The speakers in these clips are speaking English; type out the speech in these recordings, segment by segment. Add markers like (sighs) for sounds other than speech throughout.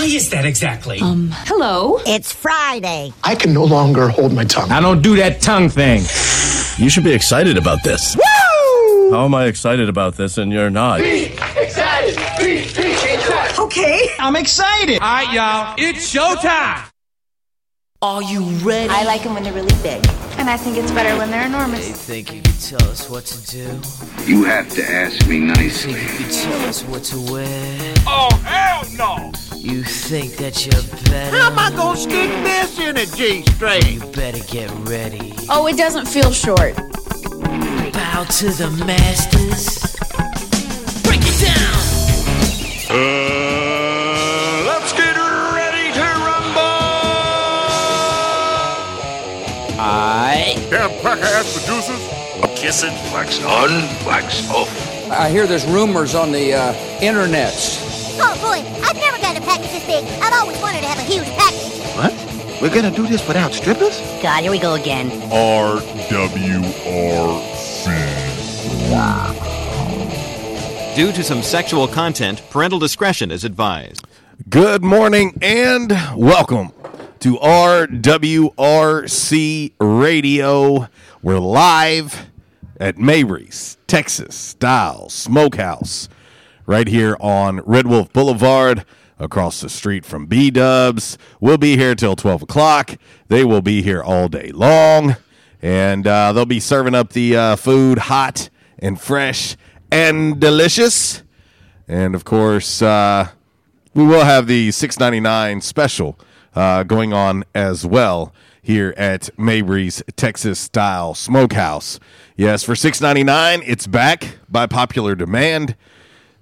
Why is that exactly? Um, hello? It's Friday. I can no longer hold my tongue. I don't do that tongue thing. You should be excited about this. Woo! How am I excited about this and you're not? Be excited. Be, be excited. Okay. I'm excited. All right, y'all. It's showtime. Are you ready? I like them when they're really big. And I think it's better when they're You enormous. think you can tell us what to do? You have to ask me nicely. Think you can tell us what to wear? Oh, hell no. You think that you're better? How am I gonna stick this in a G-string? You better get ready. Oh, it doesn't feel short. Bow to the masters. Break it down. let's get ready to rumble! I. Damn cracker-ass producers. Kissing, wax on, wax off. I hear there's rumors on the uh, internets. Oh boy, I've never gotten a package this big. I've always wanted to have a huge package. What? We're gonna do this without strippers? God, here we go again. RWRC. Due to some sexual content, parental discretion is advised. Good morning and welcome to RWRC Radio. We're live at Mabry's Texas Style Smokehouse right here on Red Wolf Boulevard across the street from B Dubs. We'll be here till 12 o'clock. They will be here all day long and uh, they'll be serving up the uh, food hot and fresh and delicious. And of course, uh, we will have the 699 special uh, going on as well here at Mabry's Texas Style Smokehouse. Yes, for 699, it's back by popular demand.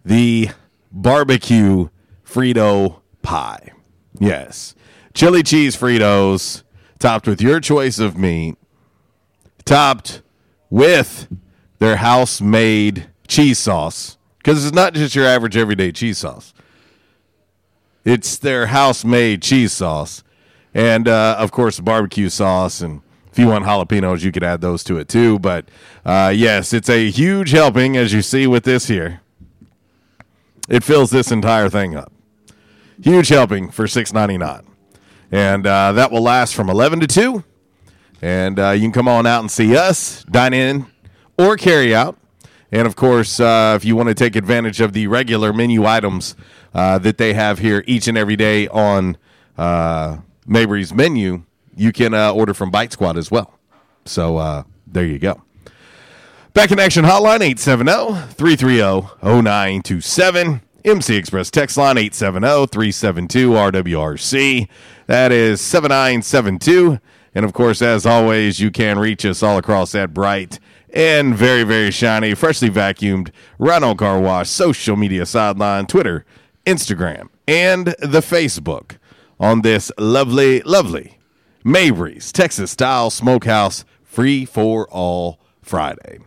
The barbecue Frito pie. Yes. Chili cheese Fritos topped with your choice of meat, topped with their house made cheese sauce. Because it's not just your average everyday cheese sauce. It's their house made cheese sauce. And uh, of course, barbecue sauce. And if you want jalapenos, you could add those to it too. But uh, yes, it's a huge helping, as you see with this here. It fills this entire thing up. Huge helping for six ninety nine, and uh, that will last from eleven to two. And uh, you can come on out and see us, dine in, or carry out. And of course, uh, if you want to take advantage of the regular menu items uh, that they have here each and every day on uh, Mabry's menu, you can uh, order from Bite Squad as well. So uh, there you go. Back in action hotline 870 330 0927. MC Express text line 870 372 RWRC. That is 7972. And of course, as always, you can reach us all across that bright and very, very shiny, freshly vacuumed Rhino Car Wash social media sideline, Twitter, Instagram, and the Facebook on this lovely, lovely Mabry's Texas style smokehouse free for all Friday.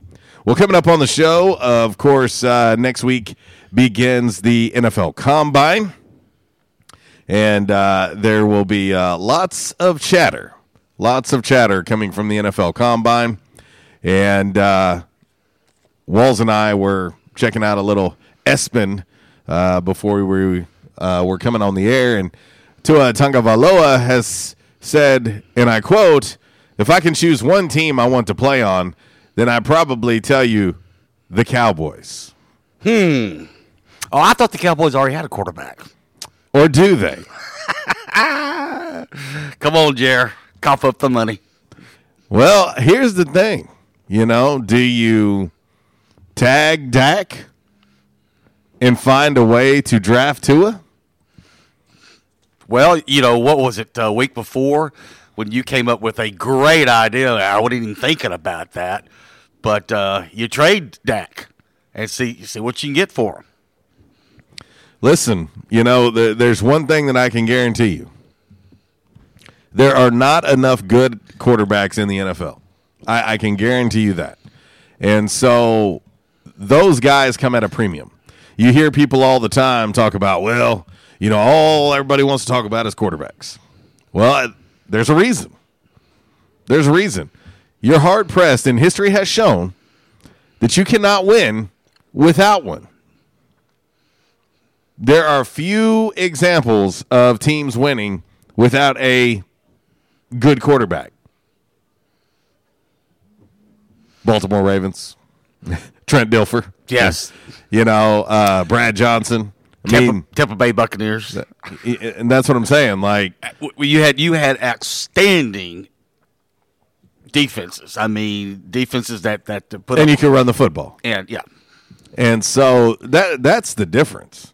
Well, coming up on the show, of course, uh, next week begins the NFL Combine. And uh, there will be uh, lots of chatter, lots of chatter coming from the NFL Combine. And uh, Walls and I were checking out a little ESPN uh, before we were, uh, were coming on the air. And Tua Tagovailoa has said, and I quote, if I can choose one team I want to play on, then I probably tell you the Cowboys. Hmm. Oh, I thought the Cowboys already had a quarterback. Or do they? (laughs) Come on, Jer. Cough up the money. Well, here's the thing. You know, do you tag Dak and find a way to draft Tua? Well, you know, what was it, uh, week before when you came up with a great idea? I wasn't even thinking about that. But uh, you trade Dak and see see what you can get for him. Listen, you know, the, there's one thing that I can guarantee you. There are not enough good quarterbacks in the NFL. I, I can guarantee you that. And so those guys come at a premium. You hear people all the time talk about, well, you know, all everybody wants to talk about is quarterbacks. Well, there's a reason. There's a reason. You're hard pressed, and history has shown that you cannot win without one. There are few examples of teams winning without a good quarterback. Baltimore Ravens, (laughs) Trent Dilfer. Yes. (laughs) You know, uh, Brad Johnson. I Tampa, mean, Tampa Bay Buccaneers. (laughs) and that's what I'm saying. Like, you had you had outstanding defenses. I mean, defenses that that put and up, you can run the football. and yeah, And so that that's the difference.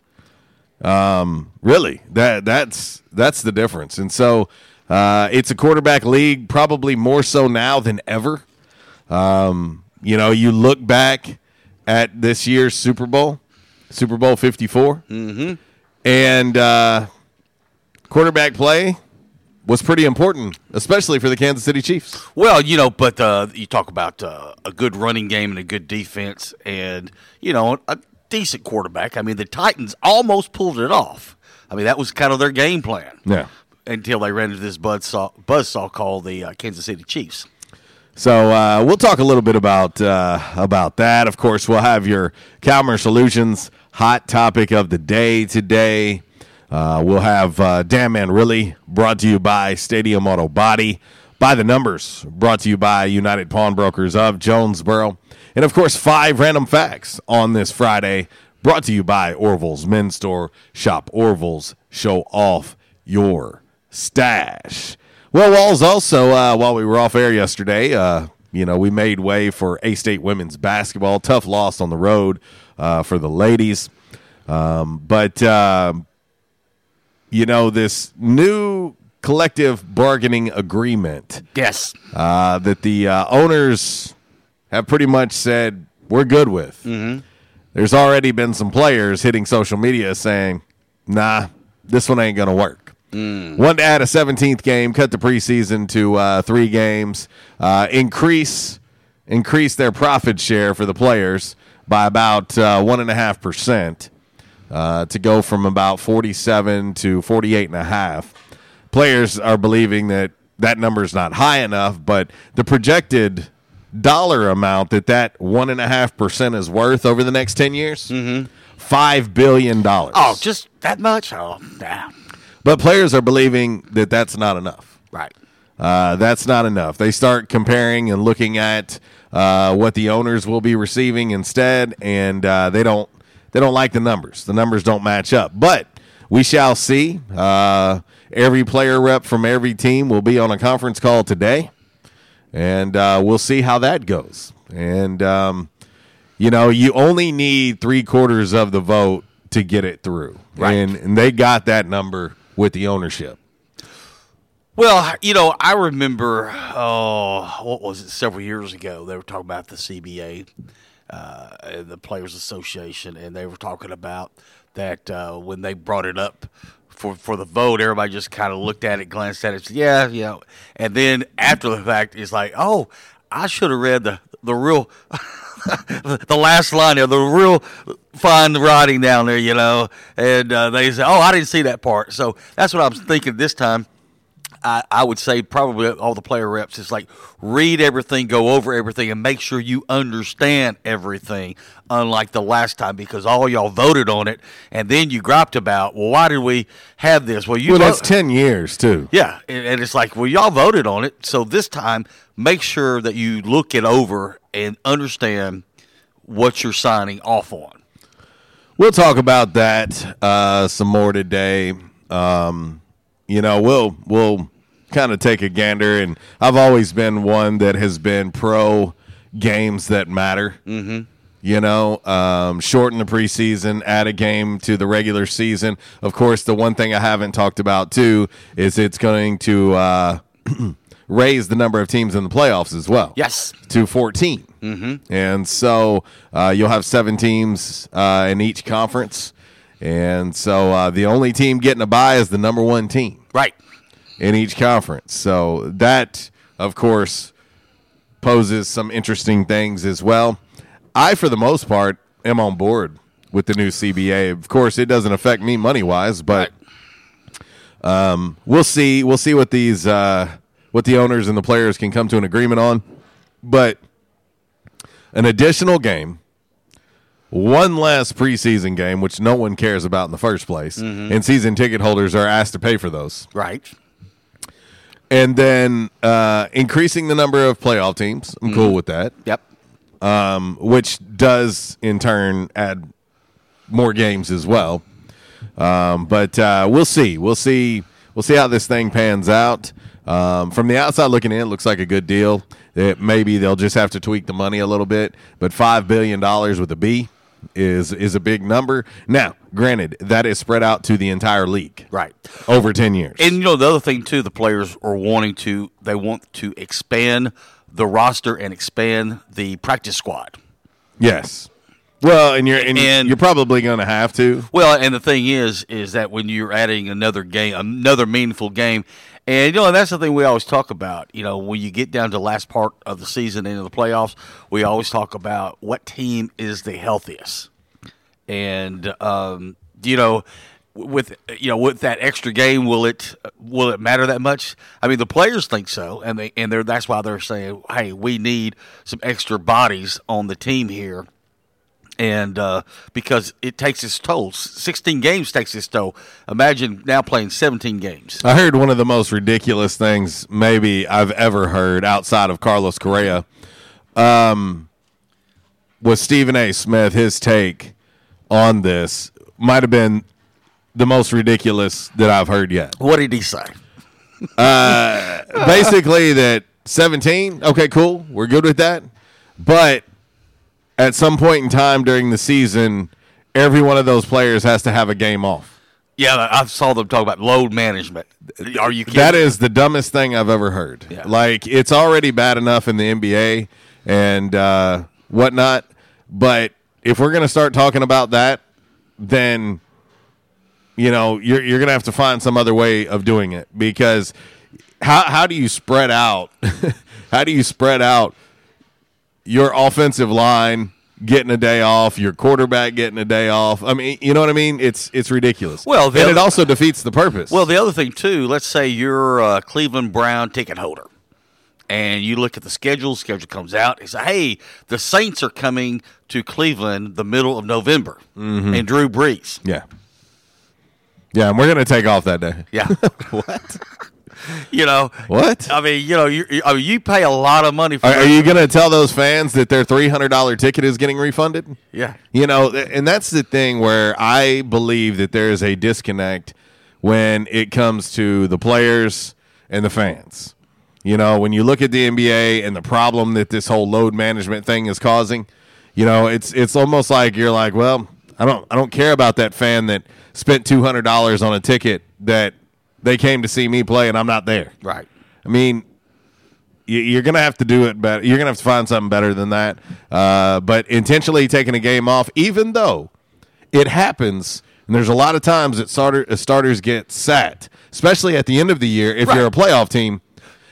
Um, really, that that's that's the difference. And so uh, it's a quarterback league, probably more so now than ever. Um, you know, you look back at this year's Super Bowl, Super Bowl Fifty mm-hmm. and uh, quarterback play was pretty important, especially for the Kansas City Chiefs. Well, you know, but uh, you talk about uh, a good running game and a good defense, and you know, a decent quarterback. I mean, the Titans almost pulled it off. I mean, that was kind of their game plan. Yeah. Until they ran into this buzzsaw, buzzsaw called the uh, Kansas City Chiefs. So uh, we'll talk a little bit about uh, about that. Of course, we'll have your Calmer Solutions hot topic of the day today. Uh, we'll have uh, Damn Man Really brought to you by Stadium Auto Body. By the numbers brought to you by United Pawnbrokers of Jonesboro. And of course, five random facts on this Friday brought to you by Orville's Men's Store. Shop Orville's, show off your stash. Well, Walls also, uh, while we were off air yesterday, uh, you know, we made way for A State women's basketball. Tough loss on the road uh, for the ladies. Um, but, um, you know, this new collective bargaining agreement Yes. uh, that the uh, owners have pretty much said we're good with. Mm-hmm. There's already been some players hitting social media saying, "Nah, this one ain't gonna work." One to add a 17th game, cut the preseason to uh, three games, uh, increase increase their profit share for the players by about uh, one and a half percent uh, to go from about 47 to 48 and a half. Players are believing that that number is not high enough, but the projected dollar amount that that one and a half percent is worth over the next 10 years, five billion dollars. Oh, just that much? Oh, nah. But players are believing that that's not enough. Right. Uh, that's not enough. They start comparing and looking at uh, what the owners will be receiving instead, and uh, they don't they don't like the numbers. The numbers don't match up. But we shall see. Uh, every player rep from every team will be on a conference call today, and uh, we'll see how that goes. And um, you know, you only need three quarters of the vote to get it through, Right. And, and they got that number with the ownership. Well, you know, I remember, oh, what was it, several years ago, they were talking about the CBA, uh, the Players Association, and they were talking about that uh, when they brought it up for, for the vote, everybody just kind of looked at it, glanced at it, said, yeah, you know, and then after the fact, it's like, oh, I should have read the, the real, (laughs) the last line there, the real fine writing down there, you know, and uh, they said, oh, I didn't see that part. So that's what I was thinking this time. I, I would say probably all the player reps is like read everything, go over everything, and make sure you understand everything. Unlike the last time, because all y'all voted on it, and then you griped about, well, why did we have this? Well, you Well, that's ten years too. yeah, and, and it's like, well, y'all voted on it, so this time make sure that you look it over and understand what you're signing off on. We'll talk about that uh, some more today. Um, you know, we'll we'll kind of take a gander, and I've always been one that has been pro games that matter. Mm-hmm. You know, um, shorten the preseason, add a game to the regular season. Of course, the one thing I haven't talked about too is it's going to uh, (clears throat) raise the number of teams in the playoffs as well. Yes. to 14. Mm-hmm. And so uh, you'll have seven teams uh, in each conference. And so uh, the only team getting a bye is the number one team Right. In each conference. So that, of course, poses some interesting things as well. I, for the most part, am on board with the new CBA. Of course, it doesn't affect me money wise, but um, we'll see. We'll see what these uh, what the owners and the players can come to an agreement on. But an additional game, one less preseason game, which no one cares about in the first place, and season ticket holders are asked to pay for those Right. And then uh, increasing the number of playoff teams. I'm cool with that. Yep. Um, which does in turn add more games as well. Um, but uh, we'll see. We'll see. We'll see how this thing pans out. Um, from the outside looking in, it looks like a good deal. It, maybe they'll just have to tweak the money a little bit. But five billion dollars with a B is is a big number. Now, granted, that is spread out to the entire league, Right. over ten years. And you know the other thing too, the players are wanting to they want to expand the roster and expand the practice squad. Yes. Well, and you're and, And- you're probably going to have to. Well, and the thing is, is that when you're adding another game, another meaningful game, and you know that's the thing we always talk about. You know, when you get down to the last part of the season into the playoffs, we always talk about what team is the healthiest, and um, you know. With you know, with that extra game, will it will it matter that much? I mean, the players think so, and they and they're that's why they're saying, "Hey, we need some extra bodies on the team here." And uh, because it takes its toll. Sixteen games takes its toll. Imagine now playing seventeen games. I heard one of the most ridiculous things maybe I've ever heard outside of Carlos Correa um, was Stephen A. Smith. His take on this might have been the most ridiculous that I've heard yet. What did he say? Basically, that 17, okay, cool, we're good with that. But at some point in time during the season, every one of those players has to have a game off. Yeah, I saw them talk about load management. Are you kidding? That is the dumbest thing I've ever heard. Yeah. Like it's already bad enough in the NBA and uh, whatnot, but if we're gonna start talking about that, then you know you're you're gonna have to find some other way of doing it because how how do you spread out? (laughs) how do you spread out your offensive line? Getting a day off, your quarterback getting a day off. I mean, you know what I mean? It's it's ridiculous. Well, and it also defeats the purpose. Well, the other thing too. Let's say you're a Cleveland Brown ticket holder, and you look at the schedule. Schedule comes out. It's hey, the Saints are coming to Cleveland the middle of November, Mm-hmm. and Drew Brees. Yeah. Yeah, and we're gonna take off that day. Yeah. (laughs) what? You know What? I mean, you know, you I mean, you pay a lot of money for. Are, are you gonna tell those fans that their three hundred dollar ticket is getting refunded? Yeah. You know, and that's the thing where I believe that there is a disconnect when it comes to the players and the fans. You know, when you look at the NBA and the problem that this whole load management thing is causing, you know, it's it's almost like you're like, well, I don't I don't care about that fan that spent two hundred dollars on a ticket that they came to see me play and I'm not there. Right. I mean, you- you're going to have to do it better. You're going to have to find something better than that. Uh, but intentionally taking a game off, even though it happens, and there's a lot of times that starter, uh, starters get sat, especially at the end of the year. If you're a playoff team,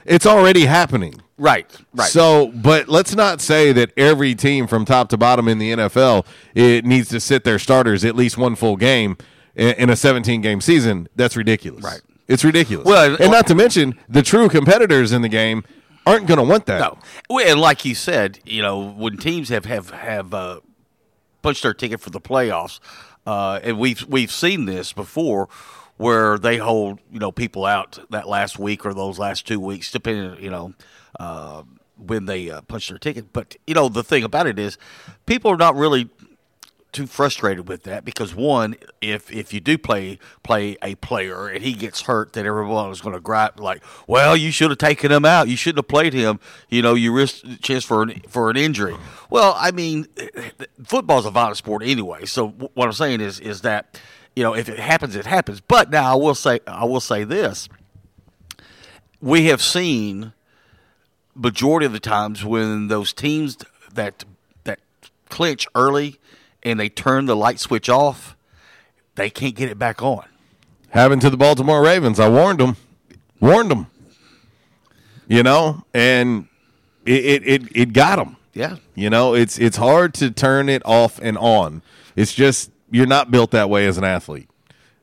it's already happening. Right. Right. So, but let's not say that every team from top to bottom in the NFL it needs to sit their starters at least one full game in a 17 game season. That's ridiculous. Right. It's ridiculous. Well, and not to mention the true competitors in the game aren't going to want that. No, well, and like you said, you know, when teams have have have uh, punched their ticket for the playoffs, uh, and we've we've seen this before, where they hold you know people out that last week or those last two weeks, depending you know. Uh, when they uh, punch their ticket, but you know the thing about it is, people are not really too frustrated with that because one, if if you do play play a player and he gets hurt, then everyone is going to gripe like, "Well, you should have taken him out. You shouldn't have played him. You know, you risked a chance for an for an injury." Well, I mean, football's a violent sport anyway. So what I'm saying is is that you know if it happens, it happens. But now I will say I will say this: we have seen majority of the times when those teams that that clinch early and they turn the light switch off, they can't get it back on. Happened to the Baltimore Ravens. I warned them, warned them. You know, and it it it, it got them. Yeah. You know, it's it's hard to turn it off and on. It's just you're not built that way as an athlete.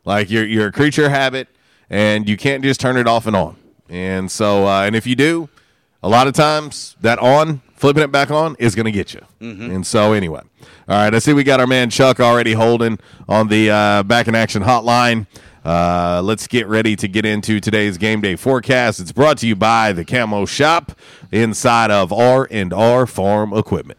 Like you're you're a creature of habit, and you can't just turn it off and on. And so, uh, and if you do, a lot of times that on flipping it back on is going to get you. And so, anyway, all right. I see we got our man Chuck already holding on the uh, back in action hotline. Uh, let's get ready to get into today's game day forecast. It's brought to you by the Camo Shop inside of R and R Farm Equipment.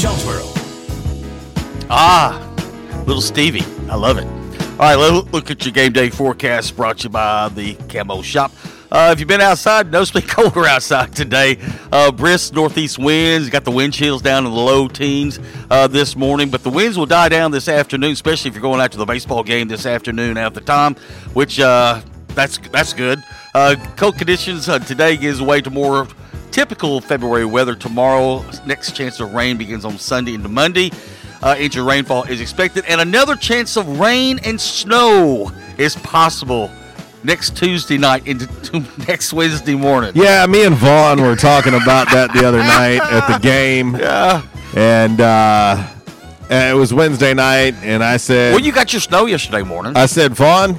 Jonesboro. Ah, little Stevie. I love it. All right, let's look at your game day forecast brought to you by the Camo Shop. Uh, if you've been outside, noticeably (laughs) colder outside today. Uh, brisk northeast winds, got the wind chills down in the low teens uh, this morning, but the winds will die down this afternoon, especially if you're going out to the baseball game this afternoon at the time, which uh, that's that's good. Uh, cold conditions uh, today gives way to more typical February weather tomorrow. Next chance of rain begins on Sunday into Monday. Uh, inch of rainfall is expected, and another chance of rain and snow is possible next Tuesday night into (laughs) next Wednesday morning. Yeah, me and Vaughn were talking about that the other night at the (laughs) game. Yeah. And uh, and it was Wednesday night, and I said, Well, you got your snow yesterday morning. I said, Vaughn,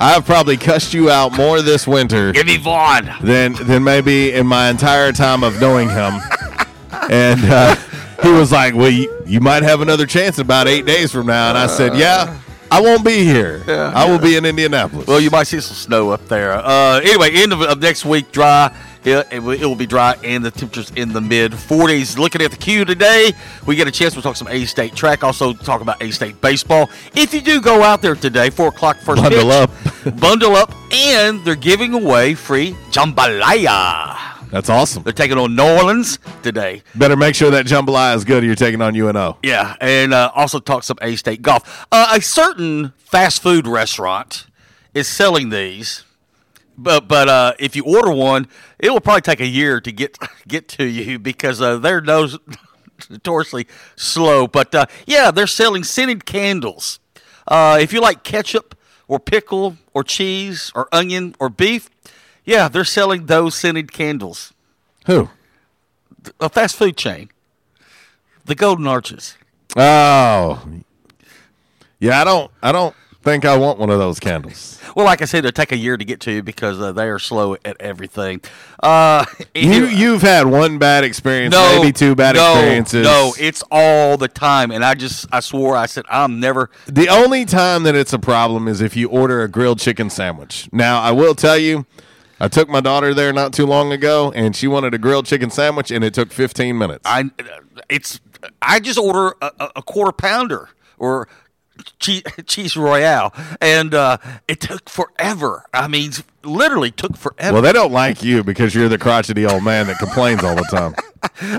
I've probably cussed you out more this winter Give me Vaughn. than than maybe in my entire time of knowing him. and uh, he was like, "Well, you, you might have another chance about eight days from now." And I said, "Yeah, I won't be here. I will be in Indianapolis." Well, you might see some snow up there. Uh, anyway, end of, of next week, dry. It, it, will, it will be dry and the temperatures in the mid 40s. Looking at the queue today, we get a chance to talk some A State track, also talk about A State baseball. If you do go out there today, 4 o'clock first Bundle pitch, up. (laughs) bundle up, and they're giving away free jambalaya. That's awesome. They're taking on New Orleans today. Better make sure that jambalaya is good. Or you're taking on UNO. Yeah, and uh, also talk some A State golf. Uh, a certain fast food restaurant is selling these, but but uh, if you order one, it will probably take a year to get (laughs) get to you because uh, they're no, notoriously (laughs) slow. But uh, yeah, they're selling scented candles. Uh, if you like ketchup or pickle or cheese or onion or beef, yeah, they're selling those scented candles. Who? A fast food chain, the Golden Arches. Oh, yeah. I don't. I don't think I want one of those candles. Well, like I said, it'll take a year to get to you because uh, they are slow at everything. Uh, You you've had one bad experience, no, maybe two bad no, experiences. No, it's all the time, and I just I swore I said I'm never. The only time that it's a problem is if you order a grilled chicken sandwich. Now, I will tell you, I took my daughter there not too long ago, and she wanted a grilled chicken sandwich, and it took 15 minutes. I it's I just order a- a quarter pounder or cheese, cheese royale, and uh, it took forever. I mean, literally took forever. well, they don't like you because you're the crotchety old man that complains all the time.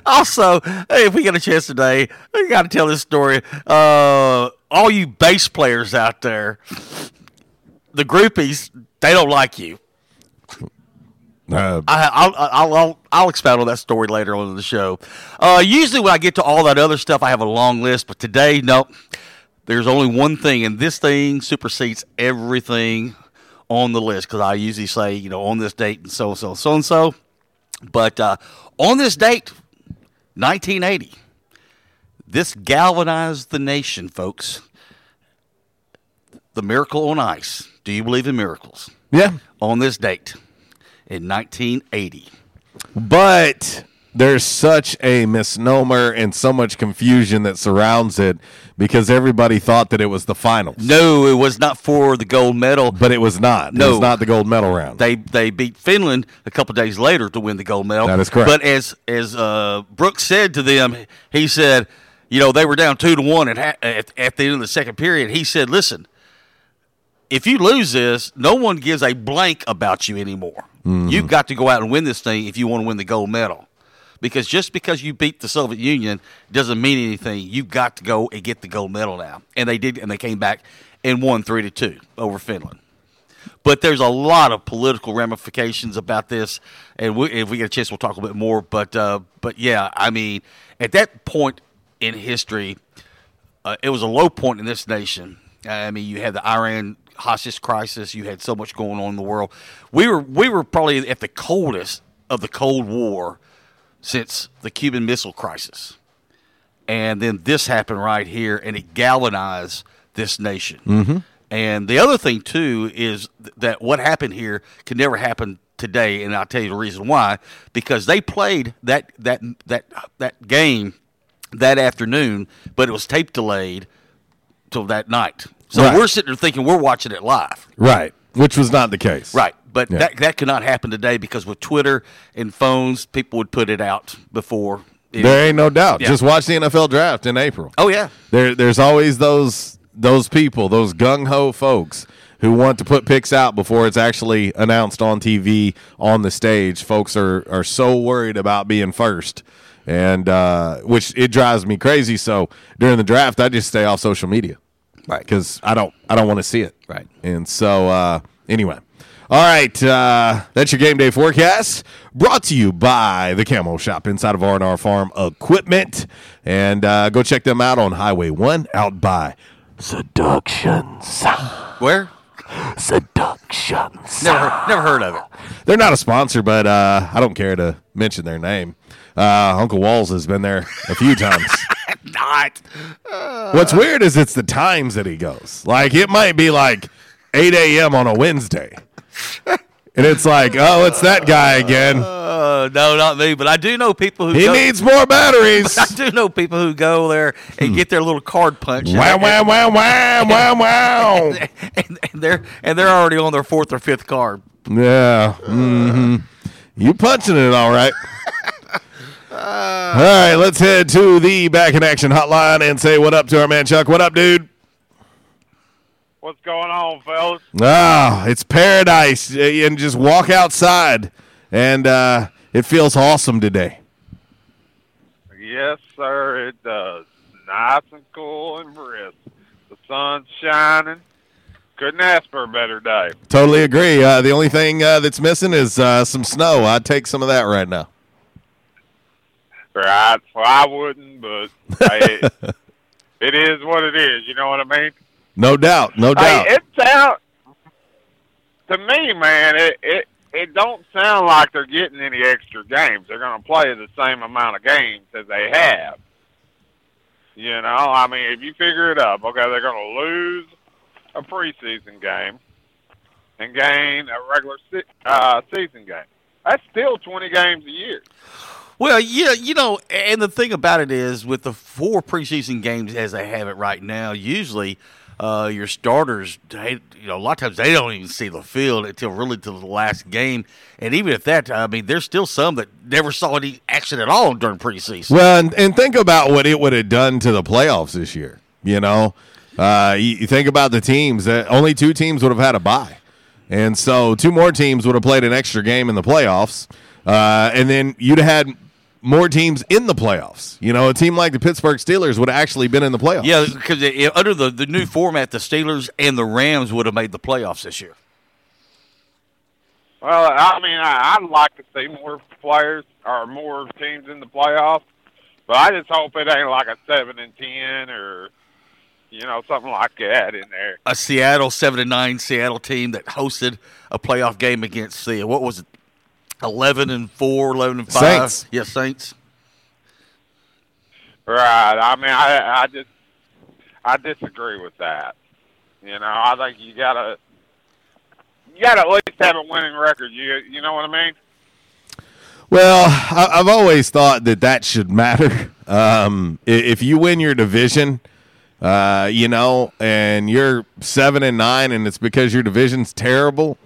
(laughs) also, hey, if we get a chance today, we got to tell this story. Uh, all you bass players out there, the groupies, they don't like you. Uh, I, I'll, I'll, I'll, I'll expound on that story later on in the show. Uh, usually, when I get to all that other stuff, I have a long list, but today, no. There's only one thing, and this thing supersedes everything on the list because I usually say, you know, on this date and so and so, so and so. But uh, on this date, 1980, this galvanized the nation, folks. The miracle on ice. Do you believe in miracles? Yeah. On this date in 1980. But there's such a misnomer and so much confusion that surrounds it because everybody thought that it was the finals. No, it was not for the gold medal. But it was not. It No. was not the gold medal round. They they beat Finland a couple days later to win the gold medal. That is correct. But as as uh, Brooks said to them, he said, you know, they were down two to one at, at at the end of the second period. He said, "Listen, if you lose this, no one gives a blank about you anymore. Mm-hmm. You've got to go out and win this thing if you want to win the gold medal. Because just because you beat the Soviet Union doesn't mean anything. You've got to go and get the gold medal now. And they did, and they came back and won three to two over Finland. But there's a lot of political ramifications about this, and we, if we get a chance, we'll talk a bit more. But uh, but yeah, I mean, at that point in history, uh, it was a low point in this nation. I mean, you had the Iran hostage crisis. You had so much going on in the world. We were we were probably at the coldest of the Cold War since the Cuban Missile Crisis, and then this happened right here, and it galvanized this nation. Mm-hmm. And the other thing too is that what happened here could never happen today, and I'll tell you the reason why. Because they played that that that that game that afternoon, but it was tape delayed till that night. So Right. we're sitting there thinking we're watching it live. Right. Which was not the case. Right. But Yeah. that that could not happen today because with Twitter and phones, people would put it out before. it- There ain't no doubt. Yeah. Just watch the NFL draft in April. Oh yeah. There, there's always those those people, those gung ho folks who want to put picks out before it's actually announced on TV on the stage. Folks are are so worried about being first, and uh, which it drives me crazy. So during the draft, I just stay off social media, right? Because I don't I don't want to see it, right? And so uh, anyway. All right, uh, that's your game day forecast. Brought to you by the Camo Shop inside of R&R Farm Equipment, and uh, go check them out on Highway One, out by Seductions. Where? Seductions. Never heard, never heard of it. They're not a sponsor, but uh, I don't care to mention their name. Uh, Uncle Walls has been there a few times. (laughs) Not. What's weird is it's the times that he goes. Like it might be like 8 a.m. on a Wednesday, (laughs) and it's like, oh, it's that guy again. Uh, no, not me, but I do know people who He go- needs more batteries. (laughs) I do know people who go there and get their little card punch. Wow, wow, wow, wow, (laughs) wow, wow. and, and they're and they're already on their fourth or fifth card. Yeah. hmm You punching it all right. all right, let's head to the back in action hotline and say what up to our man Chuck. What up, dude? What's going on, fellas? Ah, it's paradise. And just walk outside, and uh, it feels awesome today. Yes, sir, it does. Nice and cool and brisk. The sun's shining. Couldn't ask for a better day. Totally agree. Uh, the only thing uh, that's missing is uh, some snow. I'd take some of that right now. Right. Well, I wouldn't, but hey, (laughs) it is what it is. You know what I mean? No doubt. No doubt. Hey, it sound to me, man. It it it don't sound like they're getting any extra games. They're going to play the same amount of games as they have. You know, I mean, if you figure it up, okay, they're going to lose a preseason game and gain a regular se- uh, season game. That's still twenty games a year. Well, yeah, you know, and the thing about it is, with the four preseason games as they have it right now, usually uh, your starters, they, you know, a lot of times they don't even see the field until really to the last game, and even at that, I mean, there's still some that never saw any action at all during preseason. Well, and, and think about what it would have done to the playoffs this year. You know, uh, you, you think about the teams that only two teams would have had a bye, and so two more teams would have played an extra game in the playoffs, uh, and then you'd have had more teams in the playoffs. You know, a team like the Pittsburgh Steelers would have actually been in the playoffs. Yeah, because under the, the new format, the Steelers and the Rams would have made the playoffs this year. Well, I mean, I, I'd like to see more players or more teams in the playoffs, but I just hope it ain't like a seven and ten or you know something like that in there. A Seattle seven and nine Seattle team that hosted a playoff game against the what was it, eleven and four, 11 and five. Saints. Yeah, Saints. Right. I mean, I I just I disagree with that. You know, I think you gotta you gotta at least have a winning record. You you know what I mean? Well, I, I've always thought that that should matter. Um, if you win your division, uh, you know, and you're seven and nine, and it's because your division's terrible.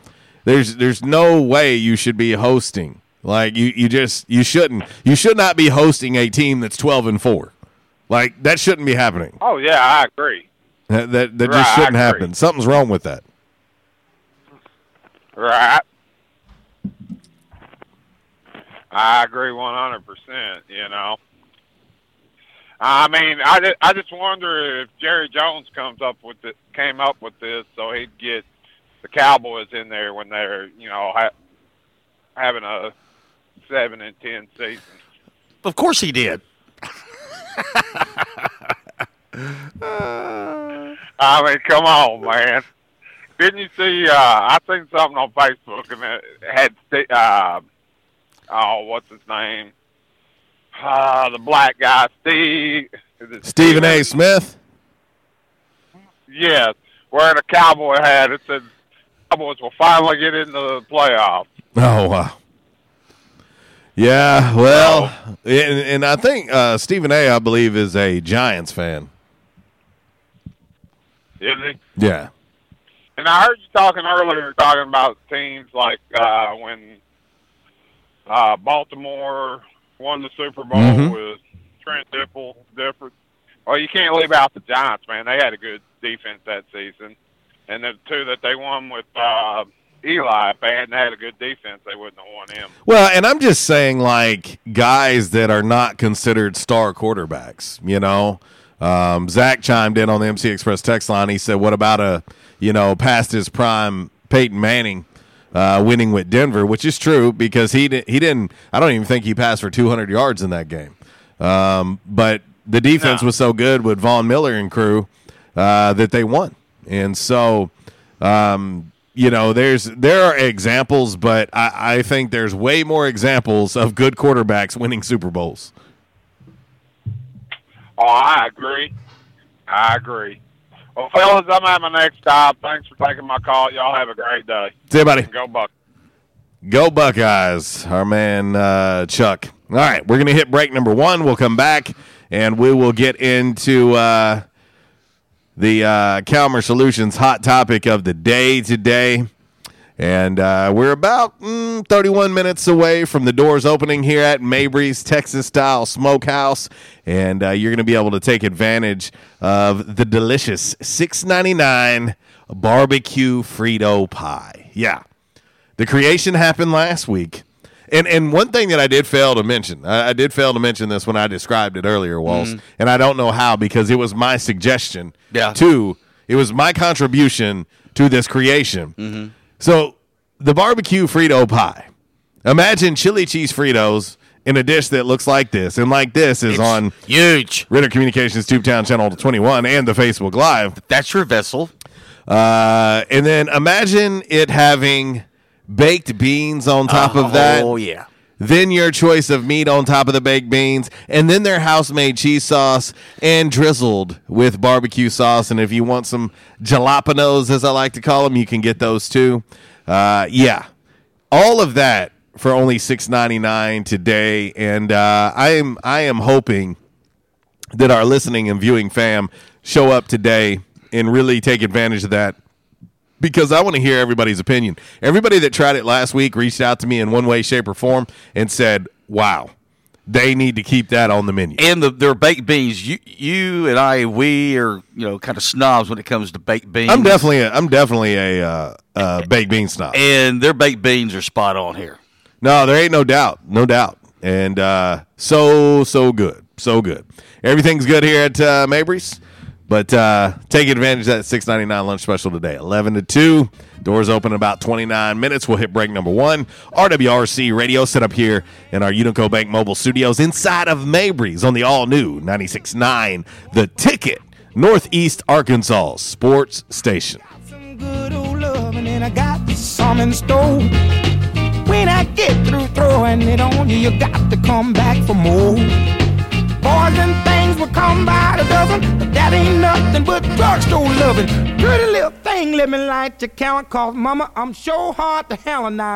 There's there's no way you should be hosting. Like you, you just you shouldn't. You should not be hosting a team that's twelve and four. Like that shouldn't be happening. Oh yeah, I agree. That that, that Right, just shouldn't happen. Something's wrong with that. Right. I agree 100%, you know. I mean, I just, I just wonder if Jerry Jones comes up with it, came up with this so he'd get the Cowboys in there when they're, you know, ha- having a 7 and 10 season. Of course he did. (laughs) I mean, come on, man. Didn't you see? Uh, I seen something on Facebook and it had uh, oh, what's his name? Uh, the black guy, Steve. is it Stephen A. Smith. Yes, wearing a cowboy hat. It said Cowboys will finally get into the playoffs. Oh wow. Yeah, well, and, and I think uh, Stephen A. I believe is a Giants fan. Is he? Yeah. And I heard you talking earlier, talking about teams like uh, when uh, Baltimore won the Super Bowl Mhm. with Trent Dipple. Different. Well, you can't leave out the Giants, man. They had a good defense that season, and the two that they won with uh, Eli, if they hadn't had a good defense, they wouldn't have won him. Well, and I'm just saying, like guys that are not considered star quarterbacks. You know, um, Zach chimed in on the MC Express text line. He said, "What about a you know past his prime Peyton Manning?" Uh, winning with Denver, which is true because he di- he didn't. I don't even think he passed for 200 yards in that game. Um, but the defense was so good with Von Miller and crew uh, that they won. And so, um, you know, there's there are examples, but I, I think there's way more examples of good quarterbacks winning Super Bowls. Oh, I agree. I agree. Well, fellas, I'm at my next stop. Thanks for taking my call. Y'all have a great day. See you, buddy. Go Buck. Go Buckeyes, our man uh, Chuck. All right, we're going to hit break number one. We'll come back and we will get into uh, the uh, Calmer Solutions hot topic of the day today. And uh, we're about mm, 31 minutes away from the doors opening here at Mabry's Texas Style Smokehouse. And uh, you're going to be able to take advantage of the delicious $6.99 barbecue Frito pie. Yeah. The creation happened last week. And and one thing that I did fail to mention, I, I did fail to mention this when I described it earlier, Walls, Mhm. and I don't know how because it was my suggestion Yeah. to, it was my contribution to this creation. Mm-hmm. So the barbecue Frito pie. Imagine chili cheese Fritos in a dish that looks like this, and like this is on huge Ritter Communications Tubetown Channel 21 and the Facebook Live. That's your vessel. Uh, and then imagine it having baked beans on top of that. Oh yeah. Then your choice of meat on top of the baked beans, and then their house made cheese sauce and drizzled with barbecue sauce. And if you want some jalapenos, as I like to call them, you can get those too. Uh, yeah, all of that for only six ninety nine today, and uh, I am I am hoping that our listening and viewing fam show up today and really take advantage of that because I want to hear everybody's opinion. Everybody that tried it last week reached out to me in one way, shape, or form and said, "Wow, they need to keep that on the menu." And the their baked beans. You you and I we are you know kind of snobs when it comes to baked beans. I'm definitely a, I'm definitely a uh, uh, baked bean snob. and their baked beans are spot on here. No, there ain't no doubt, no doubt, and uh, so so good, so good. Everything's good here at uh, Mabry's, but uh, take advantage of that six ninety nine lunch special today, eleven to two. Doors open in about twenty nine minutes. We'll hit break number one. RWRC radio set up here in our Unico Bank mobile studios inside of Mabry's on the all new 96.9 The Ticket, Northeast Arkansas Sports Station. When I get through throwing it on you, you got to come back for more. Boys and things will come by the dozen, but that ain't nothing but drugstore loving. Pretty little thing, let me light your count, cause mama, I'm sure hard to hell and I.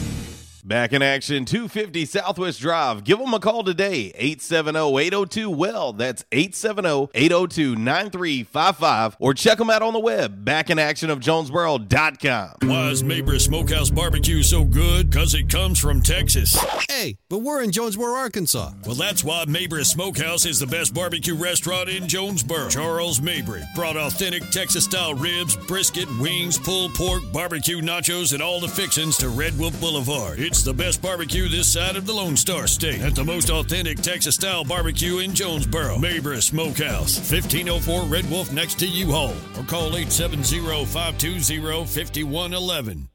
Back in action, 250 Southwest Drive. Give them a call today, 870-802-WELL. That's 870-802-9355. Or check them out on the web, backinactionofjonesboro.com. Why is Mabry Smokehouse Barbecue so good? Because it comes from Texas. Hey, but we're in Jonesboro, Arkansas. Well, that's why Mabry Smokehouse is the best barbecue restaurant in Jonesboro. Charles Mabry brought authentic Texas-style ribs, brisket, wings, pulled pork, barbecue nachos, and all the fixings to Red Wolf Boulevard. It's the best barbecue this side of the Lone Star State at the most authentic Texas style barbecue in Jonesboro. Mabry Smokehouse, 1504 Red Wolf next to U Haul, or call 870 520 5111.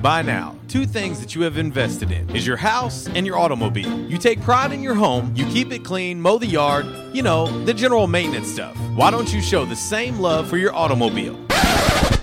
By now, two things that you have invested in is your house and your automobile. You take pride in your home, you keep it clean, mow the yard, you know, the general maintenance stuff. Why don't you show the same love for your automobile?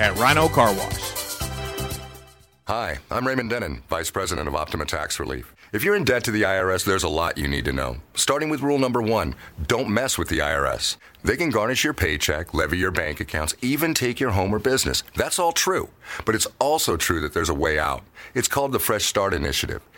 at Rhino Car Wash. Hi, I'm Raymond Denon, Vice President of Optima Tax Relief. If you're in debt to the IRS, there's a lot you need to know. Starting with rule number one don't mess with the IRS. They can garnish your paycheck, levy your bank accounts, even take your home or business. That's all true. But it's also true that there's a way out. It's called the Fresh Start Initiative.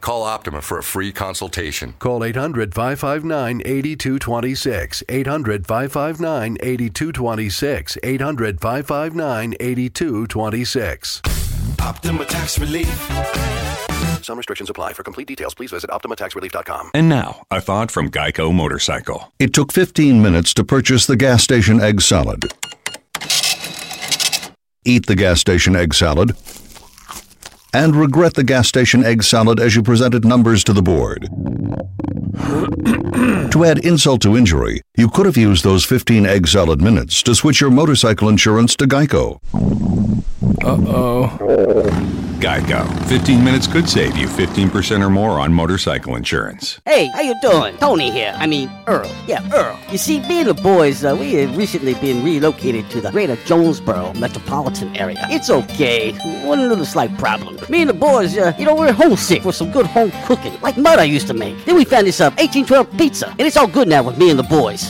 Call Optima for a free consultation. Call 800 559 8226. 800 559 8226. 800 559 8226. Optima Tax Relief. Some restrictions apply. For complete details, please visit OptimaTaxRelief.com. And now, a thought from Geico Motorcycle. It took 15 minutes to purchase the gas station egg salad. Eat the gas station egg salad and regret the gas station egg salad as you presented numbers to the board. (clears throat) to add insult to injury, you could have used those 15 egg salad minutes to switch your motorcycle insurance to Geico. Uh oh. Geico. 15 minutes could save you 15% or more on motorcycle insurance. Hey, how you doing? Tony here. I mean, Earl. Yeah, Earl. You see, me and the boys, uh, we have recently been relocated to the greater Jonesboro metropolitan area. It's okay. One little slight problem. Me and the boys, uh, you know, we're homesick for some good home cooking, like mud I used to make. Then we found this uh, 1812 pizza, and it's all good now with me and the boys.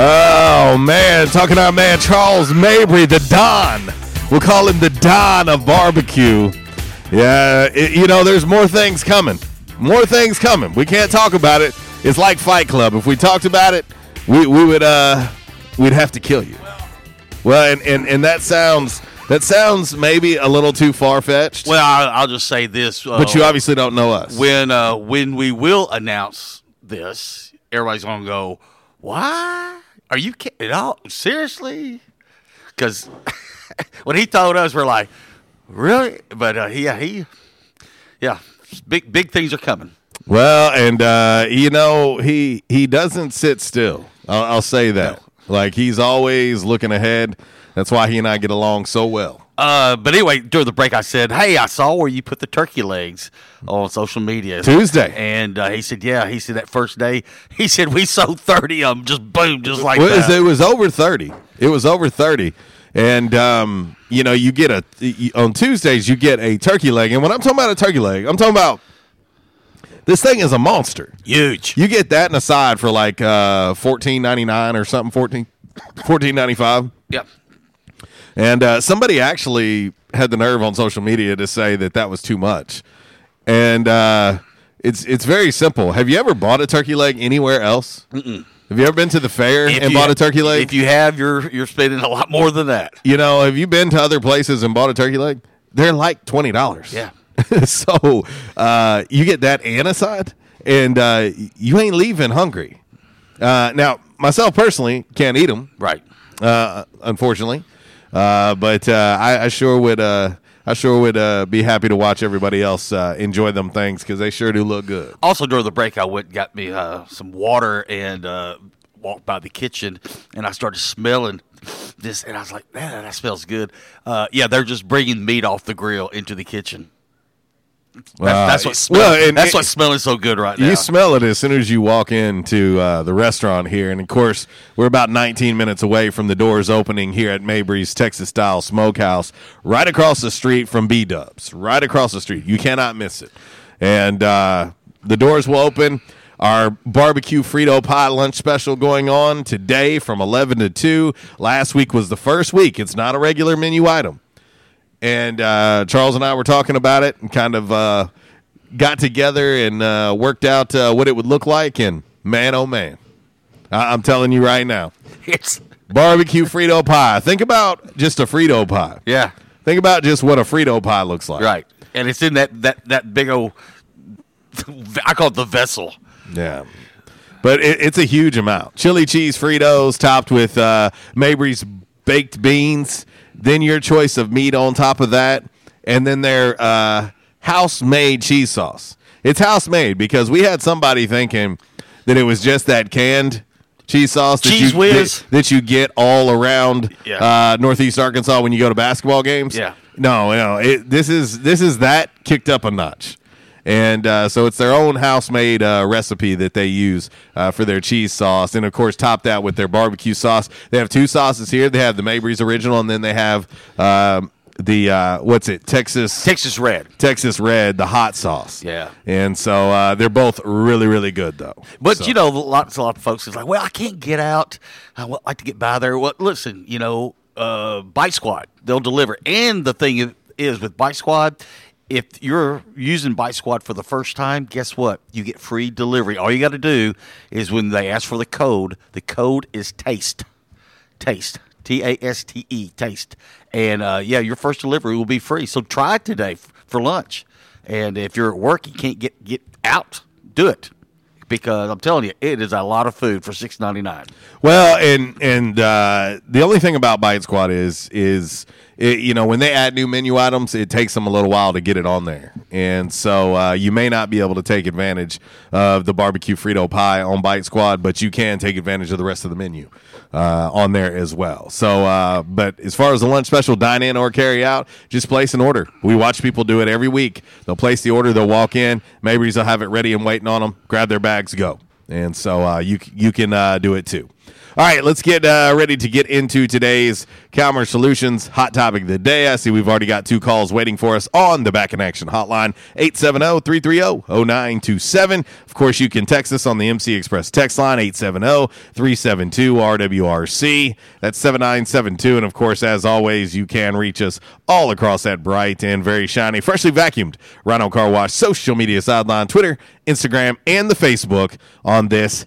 Oh man, talking to our man Charles Mabry, the Don. We'll call him the Don of barbecue. Yeah, it- you know, there's more things coming. More things coming. We can't talk about it. It's like Fight Club. If we talked about it, we, we would uh we'd have to kill you. Well, and, and, and that sounds that sounds maybe a little too far fetched. Well, I'll, I'll just say this. Uh, But you obviously don't know us. When uh, when we will announce this, everybody's gonna go, "Why are you kidding? Oh, seriously?" Because (laughs) when he told us, we're like, "Really?" But uh, yeah, he, yeah, big big things are coming. Well, and uh, you know he he doesn't sit still. I'll, I'll say that. Like he's always looking ahead. That's why he and I get along so well. Uh, but anyway, during the break, I said, "Hey, I saw where you put the turkey legs on social media Tuesday. and uh, he said, "Yeah." He said that first day, (laughs) he said we sold thirty of them, just boom, just like Well, it, was, that. it was over thirty. It was over thirty, and um, you know you get a on Tuesdays you get a turkey leg, and when I'm talking about a turkey leg, I'm talking about this thing is a monster, huge. You get that in a side for like uh, fourteen ninety nine or something, fourteen fourteen ninety five. Yep. And uh, somebody actually had the nerve on social media to say that that was too much. And uh, it's it's very simple. Have you ever bought a turkey leg anywhere else? Mm-mm. Have you ever been to the fair If and bought a turkey leg? If you have, you're you're spending a lot more than that. You know, have you been to other places and bought a turkey leg? They're like twenty dollars. Yeah. (laughs) so uh, you get that and a side, and uh, you ain't leaving hungry. Uh, now, myself personally can't eat them. Right. Uh, unfortunately, uh, but uh, I, I sure would. Uh, I sure would uh, be happy to watch everybody else uh, enjoy them things because they sure do look good. Also, during the break, I went and got me uh, some water and uh, walked by the kitchen, and I started smelling this, and I was like, "Man, that smells good." Uh, yeah, they're just bringing meat off the grill into the kitchen. That's, that's what smell, well, that's it- what's smelling so good right now. You smell it as soon as you walk into uh, the restaurant here, and of course, we're about 19 minutes away from the doors opening here at Mabry's Texas Style Smokehouse, right across the street from B Dubs, right across the street. You cannot miss it. And uh, the doors will open. Our barbecue Frito pie lunch special going on today from 11 to 2. Last week was the first week. It's not a regular menu item. And uh, Charles and I were talking about it and kind of uh, got together and uh, worked out uh, what it would look like. And man, oh man, I- I'm telling you right now, (laughs) It's barbecue Frito pie. Think about just a Frito pie. Yeah. Think about just what a Frito pie looks like. right, and it's in that that that big old. I call it the vessel. Yeah. But it, it's a huge amount. Chili cheese Fritos topped with uh, Mabry's baked beans. Then your choice of meat on top of that. And then their uh, house made cheese sauce. It's house made because we had somebody thinking that it was just that canned cheese sauce that, Cheese you, that, that you get all around Yeah. uh, Northeast Arkansas when you go to basketball games. Yeah. No, no. It, this is this is that kicked up a notch. And uh, so it's their own house made uh, recipe that they use uh, for their cheese sauce. And of course, top that with their barbecue sauce. They have two sauces here. They have the Mabry's original, and then they have um, the, uh, what's it, Texas? Texas Red. Texas Red, the hot sauce. Yeah. And so uh, they're both really, really good, though. But So- you know, lots a lot of folks is like, well, I can't get out. I would like to get by there. Well, listen, you know, uh, Bite Squad they'll deliver. And the thing is- is with Bite Squad, if you're using Bite Squad for the first time, guess what? You get free delivery. All you got to do is when they ask for the code, the code is taste, taste. T A S T E, taste. And uh, yeah, your first delivery will be free. So try it today f- for lunch. And if you're at work, you can't get, get out, do it. Because I'm telling you, it is a lot of food for six ninety nine. Well, and and uh, the only thing about Bite Squad is is it, you know when they add new menu items, it takes them a little while to get it on there, and so uh, you may not be able to take advantage of the barbecue Frito pie on Bite Squad, but you can take advantage of the rest of the menu uh, on there as well. So, uh, but as far as the lunch special, dine in or carry out, just place an order. We watch people do it every week. They'll place the order, they'll walk in, maybe they'll have it ready and waiting on them, grab their bags, go. And so uh, you you can uh, do it too. All right, let's get uh, ready to get into today's Calmer Solutions hot topic of the day. I see we've already got two calls waiting for us on the Back in Action hotline, oh, 870-330-0927. Of course, you can text us on the MC Express text line, oh, 870-372-RWRC. That's 7972. And of course, as always, you can reach us all across that bright and very shiny, freshly vacuumed Rhino Car Wash social media sideline, Twitter, Instagram, and the Facebook on this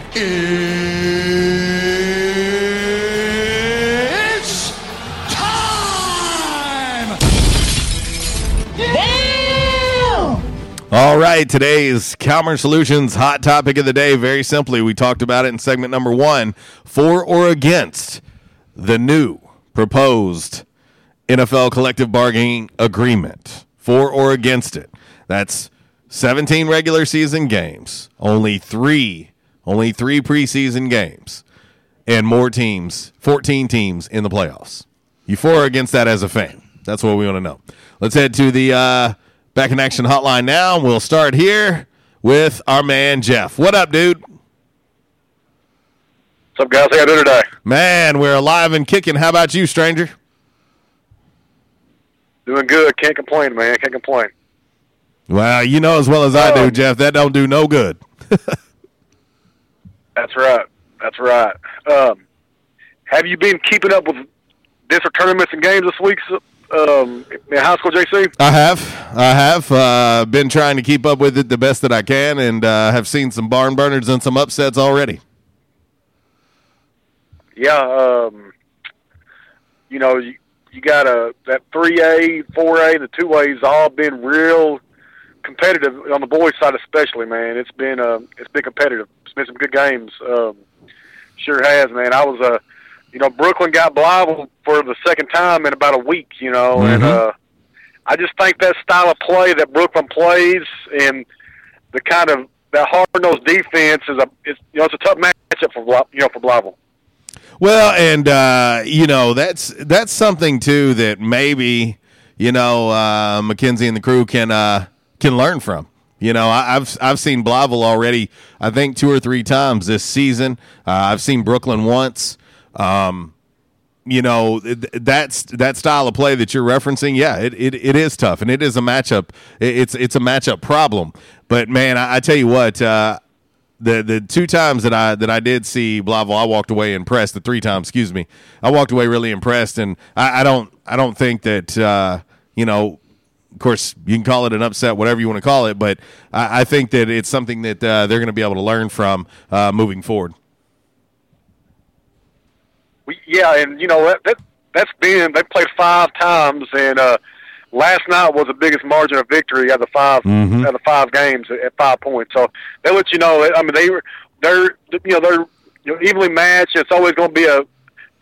It's time! All right, today's Calmer Solutions hot topic of the day. Very simply, we talked about it in segment number one for or against the new proposed NFL collective bargaining agreement. For or against it. That's 17 regular season games, only three, only three preseason games, and more teams, 14 teams in the playoffs. You for or against that as a fan? That's what we want to know. Let's head to the uh, back in action hotline now. We'll start here with our man Jeff. What up, dude? What's up, guys? How you doing today? Man, we're alive and kicking. How about you, stranger? Doing good. Can't complain, man. Can't complain. Well, you know as well as I do, Jeff. That don't do no good. (laughs) That's right. That's right. Um, have you been keeping up with district tournaments and games this week um, in high school, JC? I have, I have uh, been trying to keep up with it the best that I can, and uh, have seen some barn burners and some upsets already. Yeah. Um, you know, you, you got a that three A, four A, the two A's all been real competitive on the boys' side, especially. Man, it's been uh, it's been competitive. It's been some good games. Um, sure has, man. I was uh, you know, Brooklyn got Blythe for the second time in about a week. You know, and Mhm. uh, I just think that style of play that Brooklyn plays and the kind of that hard nosed defense is a it's you know it's a tough matchup for you know for Blythe. Well, and uh, you know that's that's something too that maybe you know uh, McKenzie and the crew can uh, can learn from. You know, I, I've I've seen Blytheville already. I think two or three times this season. Uh, I've seen Brooklyn once. Um, you know th- that's that style of play that you're referencing. Yeah, it, it, it is tough, and it is a matchup. It- It's it's a matchup problem. But man, I, I tell you what, uh, the the two times that I that I did see Blytheville, I walked away impressed. The three times, excuse me, I walked away really impressed, and I, I don't I don't think that uh, you know. Of course, you can call it an upset, whatever you want to call it, but I, I think that it's something that uh, they're going to be able to learn from uh, moving forward. We, yeah, and you know that, that that's been they played five times, and uh, last night was the biggest margin of victory out of the 5 Mhm. out of the five games at, at five points. So they let you know. I mean, they were they're you know they're you know, evenly matched. It's always going to be a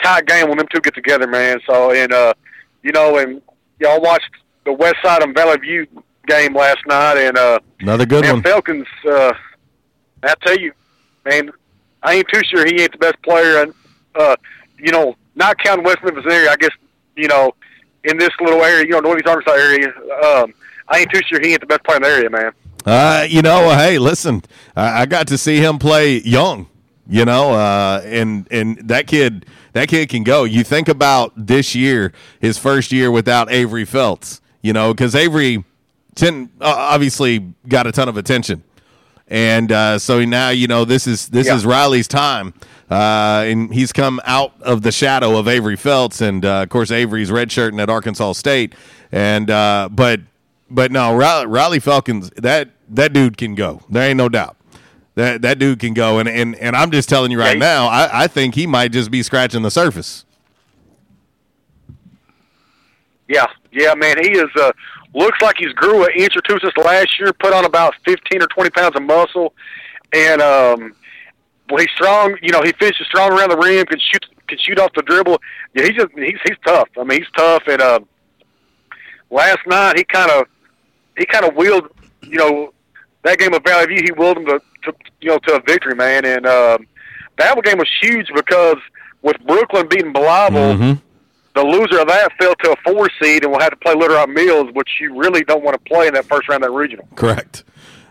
tight game when them two get together, man. So and uh, you know, and y'all watched the West Side and Valley View game last night, and uh, Another good man, one. Falcons. Uh, I tell you, man, I ain't too sure he ain't the best player. And uh, you know, not counting West Memphis area, I guess you know, in this little area, you know, Northeast Arkansas area, um, I ain't too sure he ain't the best player in the area, man. Uh, you know, hey, listen, I, I got to see him play young. You know, uh, and and that kid, that kid can go. You think about this year, his first year without Avery Felts. You know, because Avery, ten, uh, obviously got a ton of attention, and uh, so now you know this is this Yeah. is Riley's time, uh, and he's come out of the shadow of Avery Felts, and uh, of course Avery's redshirting at Arkansas State, and uh, but but no, Riley, Riley Falcons that that dude can go. There ain't no doubt. That that dude can go, and and, and I'm just telling you right he- now, I, I think he might just be scratching the surface. Yeah, yeah, man, he is. Uh, looks like he's grew an inch or two since last year. Put on about fifteen or twenty pounds of muscle, and um, well, he's strong. You know, he finishes strong around the rim. Can shoot, can shoot off the dribble. Yeah, he's just he's he's tough. I mean, he's tough. And uh, last night he kind of he kind of wheeled. You know, that game of Valley View, he willed them to, to you know to a victory, man. And um, that game was huge because with Brooklyn beating Blytheville Mm-hmm. The loser of that fell to a four seed and will have to play Little Rock Mills, which you really don't want to play in that first round of that regional. Correct.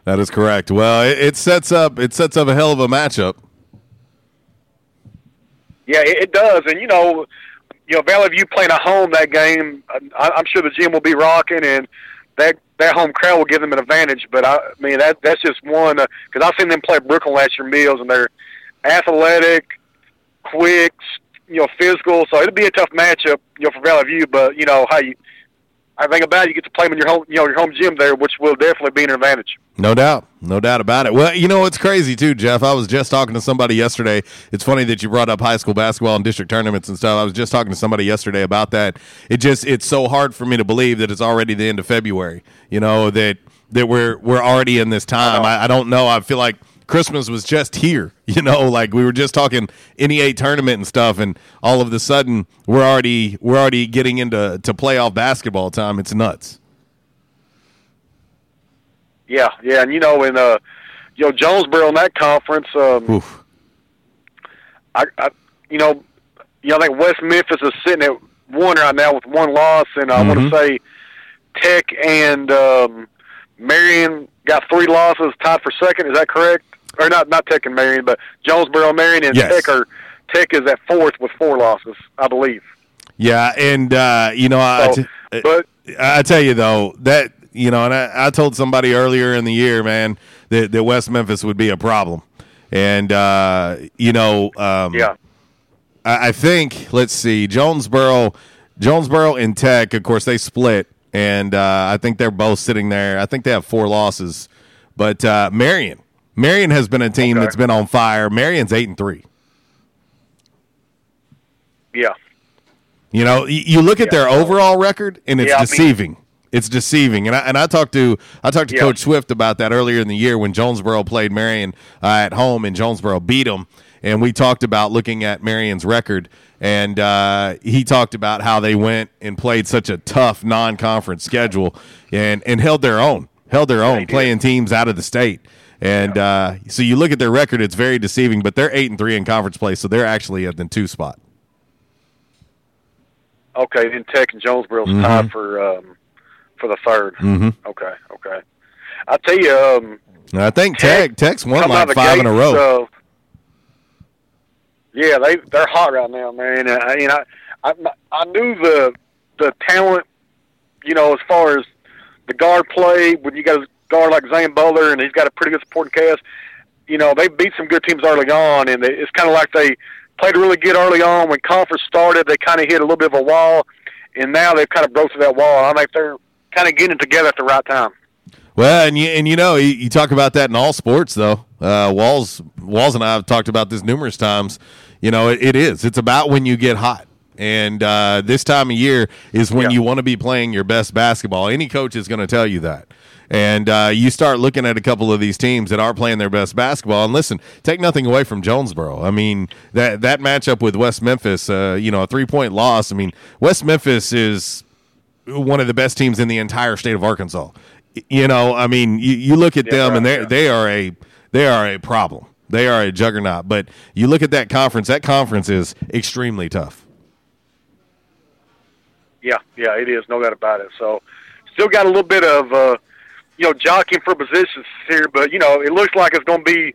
That is correct. Well, it, it sets up it sets up a hell of a matchup. Yeah, it, it does, and you know, you know, Valley View playing at home that game, I, I'm sure the gym will be rocking, and that that home crowd will give them an advantage. But I, I mean, that that's just one uh, because I've seen them play Brooklyn last year, Mills, and they're athletic, quick, you know, physical. So it'll be a tough matchup, you know, for Valley View. But you know, how you, I think about it, you get to play them in your home, you know, your home gym there, which will definitely be an advantage. No doubt. No doubt about it. Well, you know, it's crazy too, Jeff. I was just talking to somebody yesterday. It's funny that you brought up high school basketball and district tournaments and stuff. I was just talking to somebody yesterday about that. It just it's so hard for me to believe that it's already the end of February. You know, that that we're we're already in this time. I, I don't know. I feel like Christmas was just here. (laughs) You know, like we were just talking NEA tournament and stuff, and all of a sudden we're already we're already getting into to playoff basketball time. It's nuts. Yeah, yeah, and you know, in uh, you know, Jonesboro in that conference, um, I, I, you know, you know, I think West Memphis is sitting at one right now with one loss, and I want Mhm. to say Tech and um, Marion got three losses, tied for second. Is that correct? Or not? Not Tech and Marion, but Jonesboro, Marion, and Yes. Tech are Tech is at fourth with four losses, I believe. Yeah, and uh, you know, I, So, I- but I tell you though that you know, and I, I told somebody earlier in the year, man, that, that West Memphis would be a problem, and uh, you know, um, yeah, I, I think let's see, Jonesboro, Jonesboro and Tech, of course, they split, and uh, I think they're both sitting there. I think they have four losses, but uh, Marion, Marion has been a team Okay. that's been on fire. Marion's eight and three. yeah. You know, you look at their overall record, and it's Yeah, I mean- deceiving. it's deceiving. And I and I talked to I talked to Yeah. Coach Swift about that earlier in the year when Jonesboro played Marion uh, at home, and Jonesboro beat them. And we talked about looking at Marion's record, and uh, he talked about how they went and played such a tough non-conference schedule, and and held their own, held their own, playing teams out of the state. And uh, so you look at their record; it's very deceiving. But they're eight and three in conference play, so they're actually at the two spot. Okay, then Tech and Jonesboro's Mhm. tied for um, for the 3rd Mhm. Okay, okay. I tell you, um, I think Tech Tech's won like five in a row. yeah, they they're hot right now, man. And I, you know, I I knew the the talent, you know, as far as the guard play when you got guard like Zane Butler and he's got a pretty good supporting cast. You know, they beat some good teams early on, and it's kind of like they played really good early on. When conference started, they kind of hit a little bit of a wall, and now they've kind of broke through that wall. I think they're kind of getting together at the right time. Well, and you and you know you, you talk about that in all sports though. Uh, Walls Walls and I have talked about this numerous times. You know, it, it is. It's about when you get hot. And uh, this time of year is when you want to be playing your best basketball. Any coach is going to tell you that. And uh, you start looking at a couple of these teams that are playing their best basketball. And listen, take nothing away from Jonesboro. I mean that that matchup with West Memphis, uh, you know, a three point loss. I mean, West Memphis is one of the best teams in the entire state of Arkansas. You know, I mean, you, you look at Yeah, them and right, they yeah. they are a they are a problem. They are a juggernaut. But you look at that conference. That conference is extremely tough. Yeah, yeah, it is, no doubt about it. So, still got a little bit of, uh, you know, jockeying for positions here, but you know, it looks like it's going to be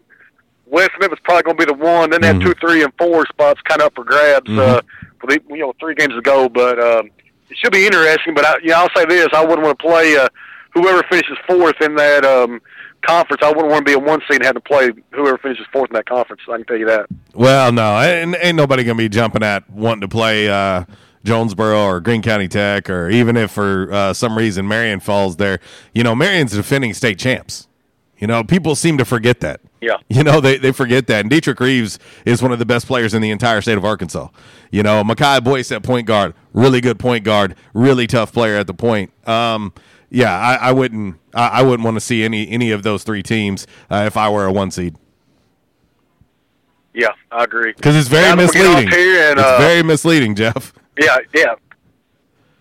West Memphis probably going to be the one. Then that two, three, and four spots kind of up for grabs. Uh, for the, you know, three games to go, but um, it should be interesting. But I, you know, I'll say this: I wouldn't want to play uh, whoever finishes fourth in that um, conference. I wouldn't want to be a one seed and have to play whoever finishes fourth in that conference. I can tell you that. Well, no, ain't, ain't nobody going to be jumping at wanting to play uh, Jonesboro or Greene County Tech, or even if for uh, some reason Marion falls there. You know, Marion's defending state champs. You know, people seem to forget that. Yeah. You know, they, they forget that. And Dietrich Reeves is one of the best players in the entire state of Arkansas. You know, Makai Boyce at point guard, really good point guard, really tough player at the point. Um, yeah, I, I wouldn't I, I wouldn't want to see any any of those three teams uh, if I were a one seed Yeah, I agree. because it's very Guys, we'll get off misleading. and, it's uh, very misleading, Jeff. Yeah, yeah,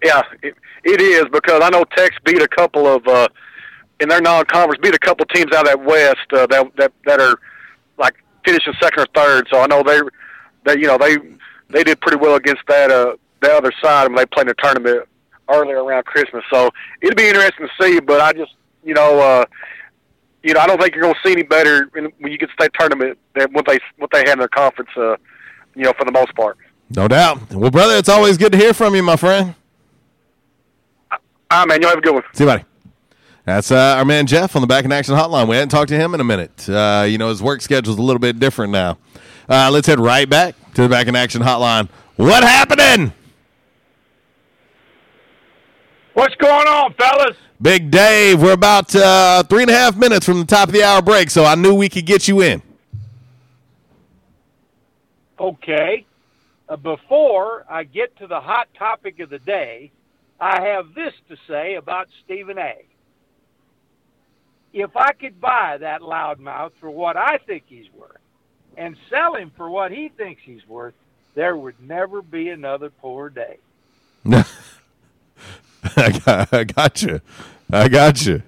yeah. It, it is because I know Tech's beat a couple of uh, in their non-conference beat a couple teams out of that West uh, that that that are like finishing second or third. So I know they they you know they they did pretty well against that uh the other side when they played in the tournament earlier around Christmas. So it'd be interesting to see. But I just you know. uh you know, I don't think you're going to see any better when you get to state tournament than what they what they had in their conference. Uh, you know, for the most part. No doubt. Well, brother, it's always good to hear from you, my friend. All right, man. You have a good one. See you, buddy. That's uh, our man Jeff on the Back in Action Hotline. We hadn't talked to him in a minute. Uh, you know, his work schedule's a little bit different now. Uh, let's head right back to the Back in Action Hotline. What happening? What's going on, fellas? Big Dave, we're about uh, three and a half minutes from the top of the hour break, so I knew we could get you in. Okay. Uh, before I get to the hot topic of the day, I have this to say about Stephen A. If I could buy that loudmouth for what I think he's worth and sell him for what he thinks he's worth, there would never be another poor day. (laughs) I got, I got you. I got you.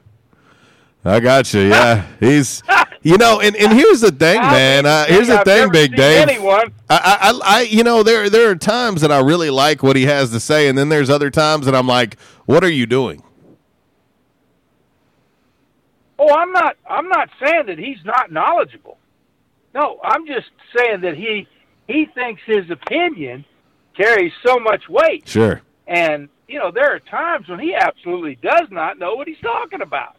I got you. Yeah, he's. You know, and, and here's the thing, man. Uh, here's the thing, Big Dave. anyone- I, I, I, you know, there there are times that I really like what he has to say, and then there's other times that I'm like, "What are you doing?" Oh, I'm not. I'm not saying that he's not knowledgeable. No, I'm just saying that he he thinks his opinion carries so much weight, Sure. and you know there are times when he absolutely does not know what he's talking about.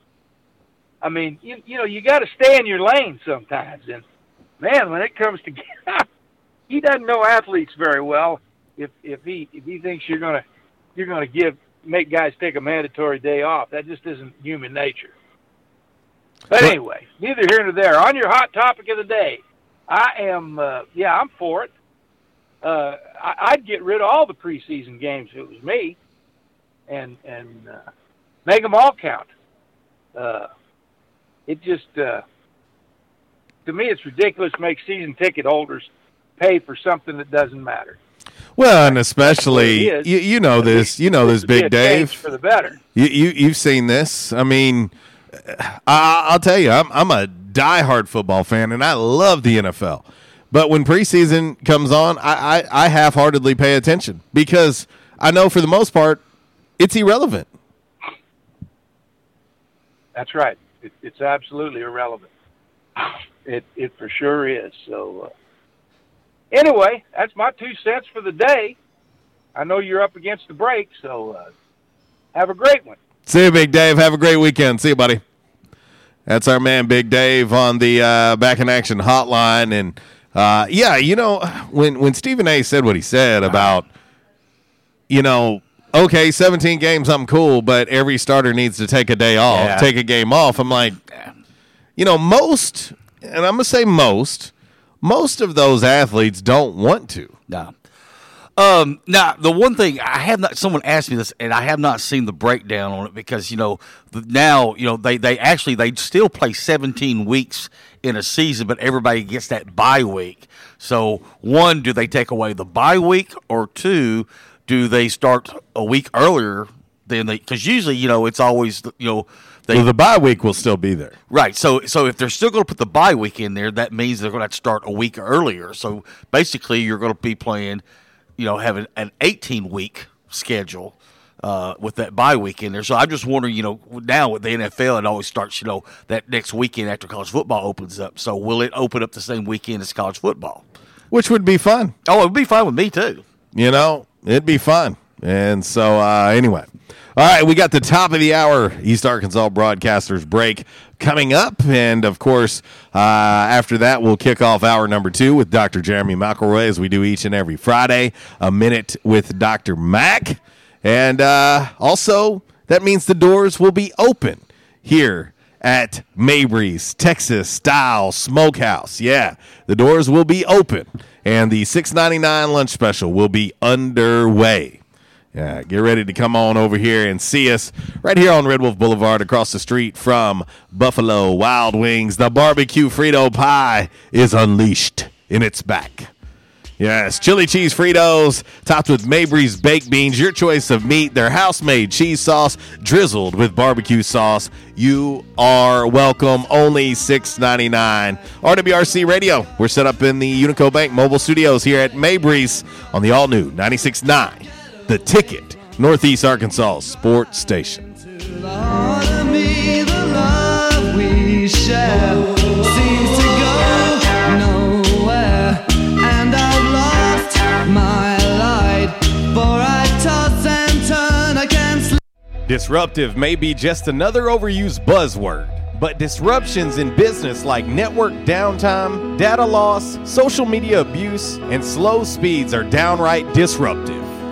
I mean, you, you know, you got to stay in your lane sometimes, and man, when it comes to (laughs) he doesn't know athletes very well. If if he if he thinks you're gonna you're gonna give make guys take a mandatory day off, that just isn't human nature. But anyway, neither here nor there. On your hot topic of the day, I am. Uh, yeah, I'm for it. Uh, I, I'd get rid of all the preseason games if it was me, and and uh, make them all count. Uh, it just uh, to me, it's ridiculous to make season ticket holders pay for something that doesn't matter. Well, and especially you, you know this, you know this, Big Dave. for the better. You, you you've seen this. I mean, I, I'll tell you, I'm I'm a diehard football fan, and I love the NFL. But when preseason comes on, I, I, I half-heartedly pay attention because I know for the most part, it's irrelevant. That's right. It, it's absolutely irrelevant. (laughs) It it for sure is. So uh, anyway, that's my two cents for the day. I know you're up against the break, so uh, have a great one. See you, Big Dave. Have a great weekend. See you, buddy. That's our man, Big Dave, on the uh, Back in Action hotline. And uh, yeah, you know, when when Stephen A. said what he said about, you know, okay, 17 games, I'm cool, but every starter needs to take a day off, Yeah. take a game off. I'm like, you know, most, and I'm going to say most, most of those athletes don't want to. No. Um, now the one thing I have not someone asked me this and I have not seen the breakdown on it because you know now you know they they actually they still play 17 weeks in a season but everybody gets that bye week. So one, do they take away the bye week or two, do they start a week earlier than they cuz usually you know it's always you know they Well, the bye week will still be there. Right. So so if they're still going to put the bye week in there, that means they're going to have to start a week earlier. So basically, you're going to be playing, you know, having an 18 week schedule uh, with that bye week in there. So I'm just wondering, you know, now with the NFL, it always starts, you know, that next weekend after college football opens up. So will it open up the same weekend as college football? Which would be fun. Oh, it would be fine with me too. You know, it'd be fun. And so, uh, anyway. All right, we got the top of the hour East Arkansas Broadcasters break coming up. And of course, uh, after that, we'll kick off hour number two with Dr. Jeremy McElroy, as we do each and every Friday. A minute with Dr. Mack. And uh, also, that means the doors will be open here at Mabry's Texas Style Smokehouse. Yeah, the doors will be open, and the six ninety nine lunch special will be underway. Yeah, get ready to come on over here and see us right here on Red Wolf Boulevard across the street from Buffalo Wild Wings. The barbecue Frito pie is unleashed in its back. Yes, chili cheese Fritos topped with Mabry's baked beans. Your choice of meat. Their house made cheese sauce drizzled with barbecue sauce. You are welcome. Only six ninety nine. RWRC Radio. We're set up in the Unico Bank mobile studios here at Mabry's on the all new 96.9. The Ticket, Northeast Arkansas Sports Station. My light, for I toss and turn, I. Disruptive may be just another overused buzzword, but disruptions in business like network downtime, data loss, social media abuse, and slow speeds are downright disruptive.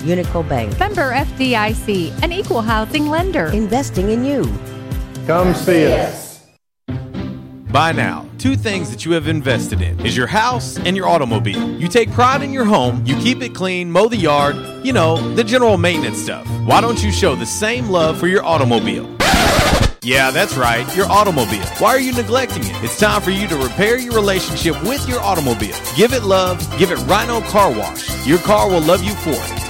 Unico Bank, Member FDIC, an equal housing lender. investing in you. Come see us. By now, two things that you have invested in is your house and your automobile. You take pride in your home, you keep it clean, mow the yard, you know, the general maintenance stuff. Why don't you show the same love for your automobile? Yeah, that's right, your automobile. Why are you neglecting it? It's time for you to repair your relationship with your automobile. Give it love, give it Rhino Car Wash. Your car will love you for it.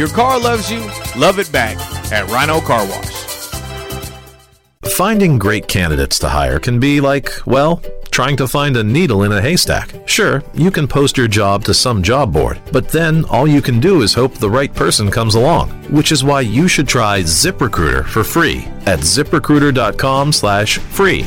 Your car loves you, love it back at Rhino Car Wash. Finding great candidates to hire can be like, well, trying to find a needle in a haystack. Sure, you can post your job to some job board, but then all you can do is hope the right person comes along, which is why you should try ZipRecruiter for free at ziprecruiter.com/free.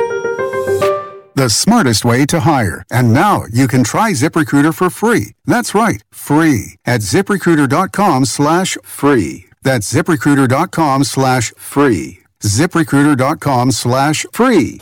The smartest way to hire. And now you can try ZipRecruiter for free. That's right, free at ziprecruiter.com slash free. That's ziprecruiter.com slash free. ziprecruiter.com slash free.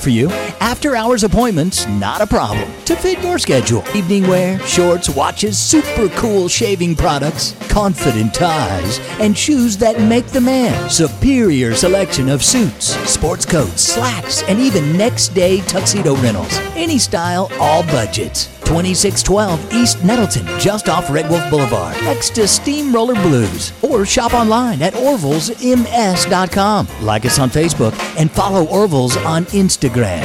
for you, after hours appointments, not a problem. To fit your schedule, evening wear, shorts, watches, super cool shaving products, confident ties, and shoes that make the man. Superior selection of suits, sports coats, slacks, and even next day tuxedo rentals. Any style, all budgets. 2612 East Nettleton, just off Red Wolf Boulevard, next to Steamroller Blues. Or shop online at orvillesms.com. Like us on Facebook and follow Orville's on Instagram.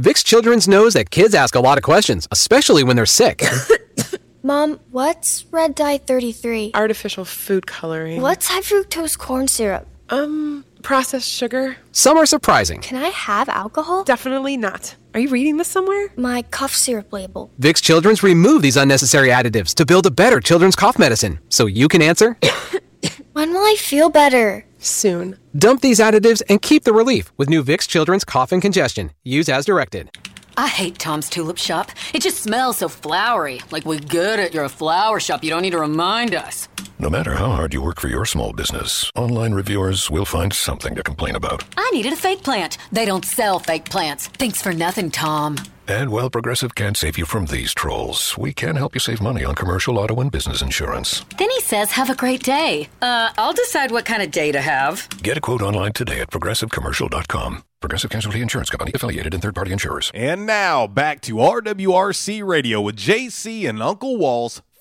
Vicks Children's knows that kids ask a lot of questions, especially when they're sick. (laughs) Mom, what's red dye 33? Artificial food coloring. What's high fructose corn syrup? Um, processed sugar. Some are surprising. Can I have alcohol? Definitely not. Are you reading this somewhere? My cough syrup label. Vicks Children's remove these unnecessary additives to build a better children's cough medicine. So you can answer. (coughs) When will I feel better? Soon. Dump these additives and keep the relief with new Vicks Children's Cough and Congestion. Use as directed. I hate Tom's Tulip Shop. It just smells so flowery. Like we get it, you're a flower shop. You don't need to remind us. No matter how hard you work for your small business, online reviewers will find something to complain about. I needed a fake plant. They don't sell fake plants. Thanks for nothing, Tom. And while Progressive can't save you from these trolls, we can help you save money on commercial auto and business insurance. Then he says, have a great day. Uh, I'll decide what kind of day to have. Get a quote online today at progressivecommercial.com. Progressive Casualty Insurance Company affiliated and third party insurers. And now back to RWRC Radio with JC and Uncle Walls,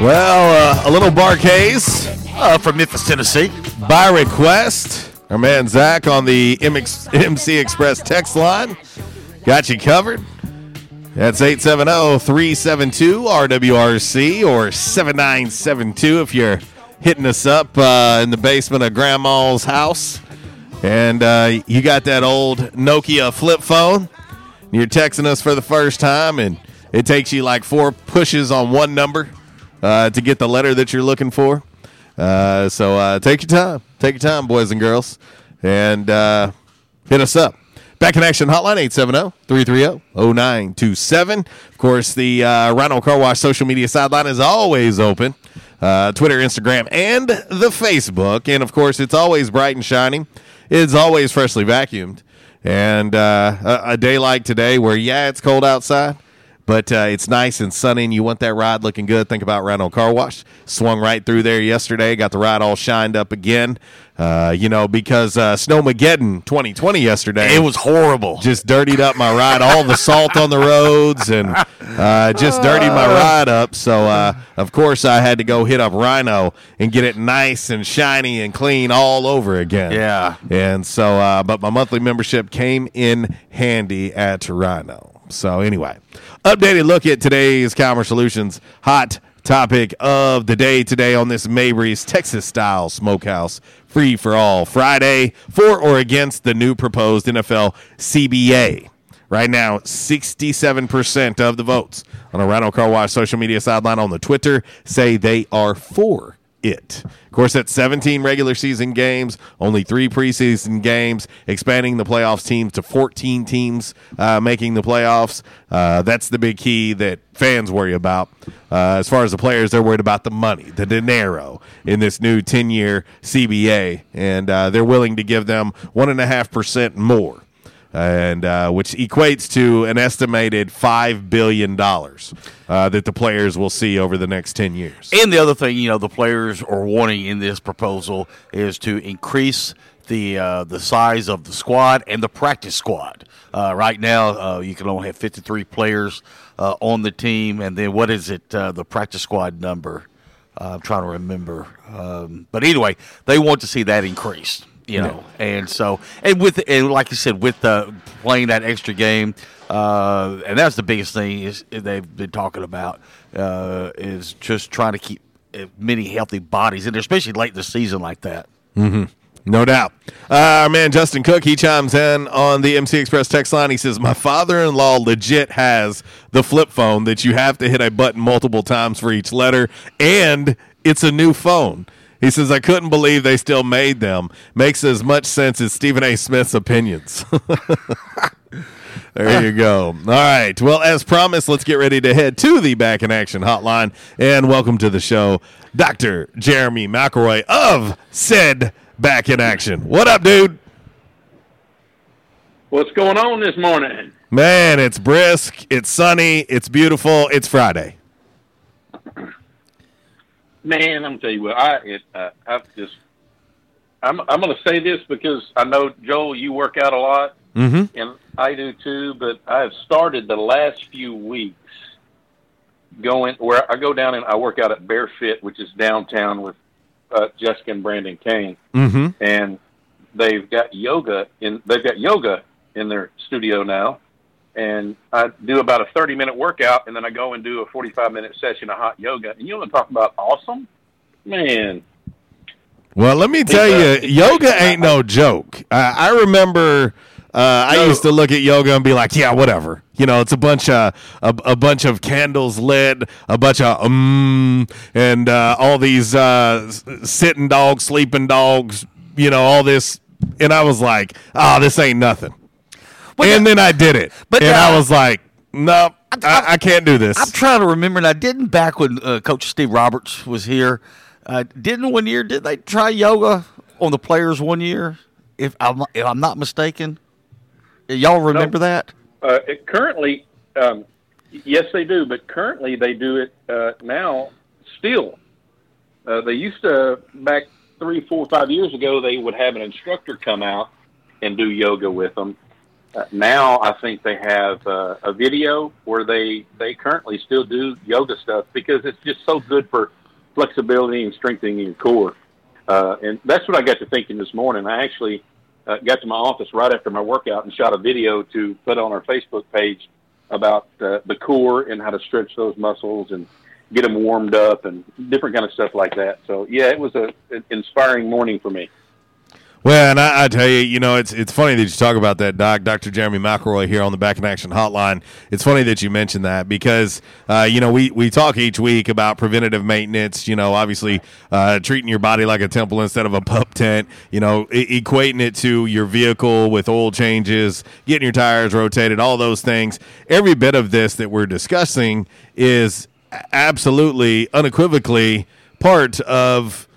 Well, uh, a little Bar-Kays uh, from Memphis, Tennessee. By request, our man Zach on the MX, MC Express text line got you covered. That's 870 372 RWRC or 7972 if you're hitting us up uh, in the basement of Grandma's house and uh, you got that old Nokia flip phone. You're texting us for the first time, and it takes you like four pushes on one number uh, to get the letter that you're looking for. Uh, so uh, take your time. Take your time, boys and girls, and uh, hit us up. Back in action hotline 870-330-0927. Of course, the uh, Rhino Car Wash social media sideline is always open. Uh, Twitter, Instagram, and the Facebook. And of course, it's always bright and shining. It's always freshly vacuumed. And uh, a, a day like today, where yeah, it's cold outside, but uh, it's nice and sunny, and you want that ride looking good. Think about Rhino Car Wash. Swung right through there yesterday. Got the ride all shined up again. Uh, you know, because uh, Snowmageddon 2020 yesterday. It was horrible. Just dirtied up my ride. All the salt on the roads and uh, just dirtied my (laughs) ride up. So, uh, of course, I had to go hit up Rhino and get it nice and shiny and clean all over again. Yeah. And so, uh, but my monthly membership came in handy at Rhino. So, anyway, updated look at today's Calmer Solutions hot topic of the day today on this Mabry's Texas style smokehouse free for all Friday for or against the new proposed NFL CBA. Right now, 67% of the votes on a Rhino Car Wash social media sideline on the Twitter say they are for it. Of course, that's 17 regular season games, only three preseason games, expanding the playoffs teams to 14 teams uh, making the playoffs. Uh, that's the big key that fans worry about. Uh, as far as the players, they're worried about the money, the dinero in this new 10 year CBA, and uh, they're willing to give them 1.5% more and uh, which equates to an estimated five billion dollars uh, that the players will see over the next ten years. And the other thing, you know, the players are wanting in this proposal is to increase the uh, the size of the squad and the practice squad. Uh, right now, uh, you can only have 53 players uh, on the team, and then what is it? The practice squad number? I'm trying to remember, um, but anyway, they want to see that increased. You know, and so and with and like you said, with the playing that extra game, uh, and that's the biggest thing is they've been talking about uh, is just trying to keep uh, many healthy bodies, and especially late in the season like that. Mm-hmm. No doubt. Uh, our man Justin Cook, he chimes in on the MC Express text line. He says, My father in law legit has the flip phone that you have to hit a button multiple times for each letter, and it's a new phone. He says, I couldn't believe they still made them. Makes as much sense as Stephen A. Smith's opinions. (laughs) there you go. All right. Well, as promised, let's get ready to head to the Back in Action hotline. And welcome to the show, Dr. Jeremy McElroy of said Back in Action. What up, dude? What's going on this morning? Man, it's brisk, it's sunny, it's beautiful, it's Friday. Man, I'm tell you what, I it, uh, I've just I'm I'm going to say this because I know Joel, you work out a lot, Mm-hmm. and I do too. But I've started the last few weeks going where I go down and I work out at Bear Fit, which is downtown with uh, Jessica and Brandon Kane, Mm-hmm. and they've got yoga in they've got yoga in their studio now. And I do about a 30 minute workout, and then I go and do a 45 minute session of hot yoga. And you want to talk about awesome? Man, Well, let me tell you, yoga ain't no joke. Uh, I remember uh, I used to look at yoga and be like, yeah, whatever. You know, it's a bunch of a, a bunch of candles lit, a bunch of um, and uh, all these uh, sitting dogs, sleeping dogs. You know, all this, and I was like, oh, this ain't nothing. And then I did it, but, and I was like, nope, I, I can't do this. I'm trying to remember, and I didn't back when uh, Coach Steve Roberts was here. Uh, didn't one year? Did they try yoga on the players one year? If I'm, if I'm not mistaken, y'all remember that? uh, it currently, um, yes, they do, but currently they do it uh, now still. Uh, they used to, back three, four, five years ago, they would have an instructor come out and do yoga with them. Uh, now I think they have uh, a video where they, they currently still do yoga stuff because it's just so good for flexibility and strengthening your core. Uh, and that's what I got to thinking this morning. I actually uh, got to my office right after my workout and shot a video to put on our Facebook page about uh, the core and how to stretch those muscles and get them warmed up and different kind of stuff like that. So yeah, it was a an inspiring morning for me. Well, and I, I tell you, you know, it's it's funny that you talk about that, Doc. Dr. Jeremy McElroy here on the Back in Action Hotline. It's funny that you mentioned that because, uh, you know, we, we talk each week about preventative maintenance. You know, obviously uh, treating your body like a temple instead of a pup tent. You know, e- equating it to your vehicle with oil changes, getting your tires rotated, all those things. Every bit of this that we're discussing is absolutely, unequivocally part of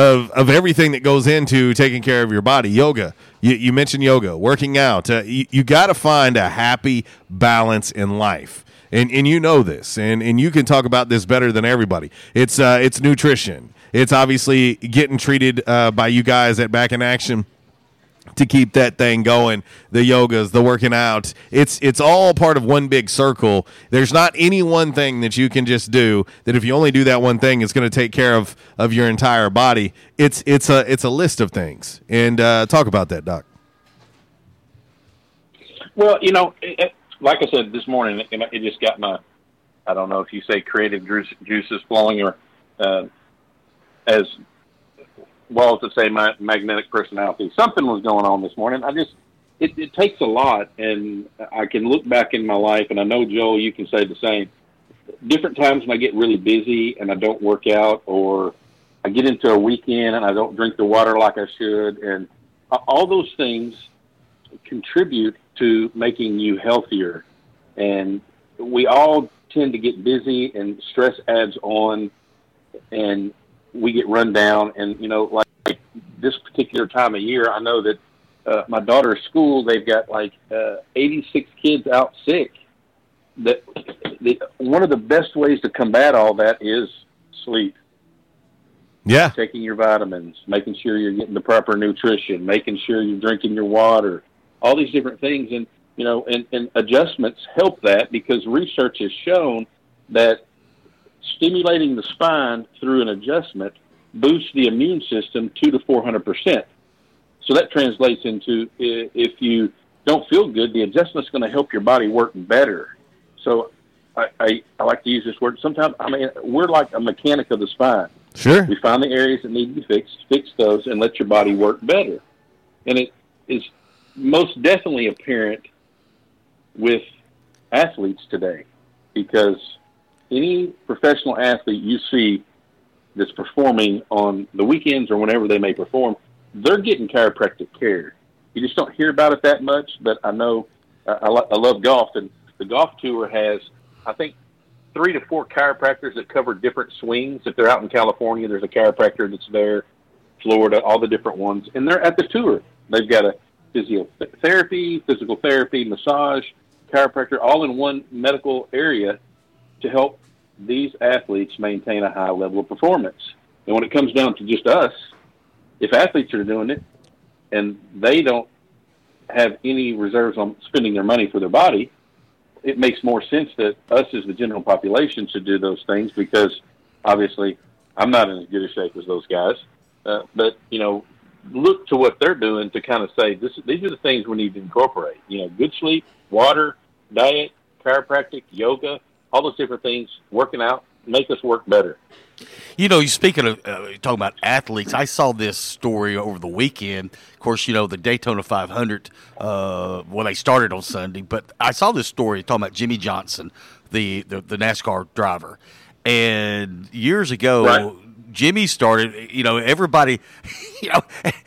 of of everything that goes into taking care of your body. Yoga, you, you mentioned yoga, working out. Uh, you you got to find a happy balance in life. And, and you know this, and, and you can talk about this better than everybody. It's uh, it's nutrition. It's obviously getting treated uh, by you guys at Back in Action to keep that thing going the yogas the working out. It's it's all part of one big circle. There's not any one thing that you can just do that if you only do that one thing it's going to take care of of your entire body. It's it's a it's a list of things. And uh, talk about that doc. Well, you know, it, it- like I said this morning, it, it just got my, I don't know if you say creative juices flowing or uh, as well to say my magnetic personality. Something was going on this morning. I just, it, it takes a lot, and I can look back in my life, and I know Joel, you can say the same. Different times when I get really busy and I don't work out, or I get into a weekend and I don't drink the water like I should, and all those things contribute to making you healthier. And we all tend to get busy and stress adds on and we get run down. And, you know, like, like this particular time of year, I know that uh, my daughter's school, they've got like uh, 86 kids out sick. That the, one of the best ways to combat all that is sleep yeah taking your vitamins, making sure you're getting the proper nutrition, making sure you're drinking your water, all these different things. And, you know, and, and adjustments help that because research has shown that stimulating the spine through an adjustment boosts the immune system two to 400%. So that translates into if you don't feel good, the adjustment's going to help your body work better. So I, I, I like to use this word. Sometimes, I mean, we're like a mechanic of the spine. Sure. We find the areas that need to be fixed, fix those, and let your body work better. And it is most definitely apparent with athletes today because any professional athlete you see that's performing on the weekends or whenever they may perform, they're getting chiropractic care. You just don't hear about it that much, but I know I, I, lo- I love golf, and the golf tour has, I think, three to four chiropractors that cover different swings. If they're out in California, there's a chiropractor that's there, Florida, all the different ones, and they're at the tour. They've got a physiotherapy, physical therapy, massage, chiropractor, all in one medical area to help these athletes maintain a high level of performance. And when it comes down to just us, if athletes are doing it and they don't have any reserves on spending their money for their body, it makes more sense that us as the general population should do those things because obviously I'm not in as good a shape as those guys. Uh, but, you know, look to what they're doing to kind of say this, these are the things we need to incorporate. You know, good sleep, water, diet, chiropractic, yoga, all those different things, working out, make us work better. You know, you speaking of uh, talking about athletes, I saw this story over the weekend. Of course, you know the Daytona 500. Uh, well, they started on Sunday, but I saw this story talking about Jimmie Johnson, the the, the NASCAR driver, and years ago. Right. Jimmy started, you know, everybody, (laughs) you know,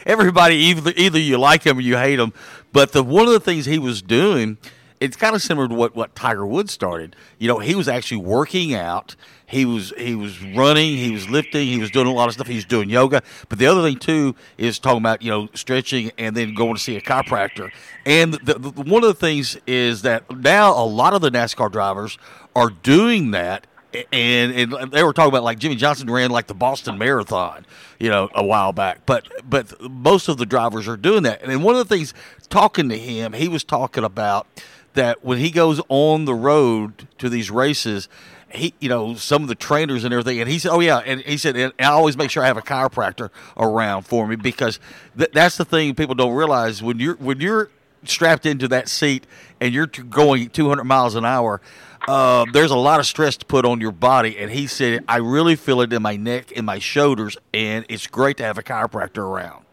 everybody either either you like him or you hate him. But the one of the things he was doing, it's kind of similar to what, what Tiger Woods started. You know, he was actually working out. He was he was running. He was lifting. He was doing a lot of stuff. He was doing yoga. But the other thing too is talking about you know stretching and then going to see a chiropractor. And the, the, one of the things is that now a lot of the NASCAR drivers are doing that and, and they were talking about like Jimmie Johnson ran like the Boston Marathon, you know, a while back. But but most of the drivers are doing that. And one of the things talking to him, he was talking about that when he goes on the road to these races, he you know some of the trainers and everything, and he said, oh yeah, and he said, and I always make sure I have a chiropractor around for me because th- that's the thing people don't realize when you're when you're strapped into that seat and you're t- going 200 miles an hour, uh, there's a lot of stress to put on your body. And he said, I really feel it in my neck and my shoulders, and it's great to have a chiropractor around.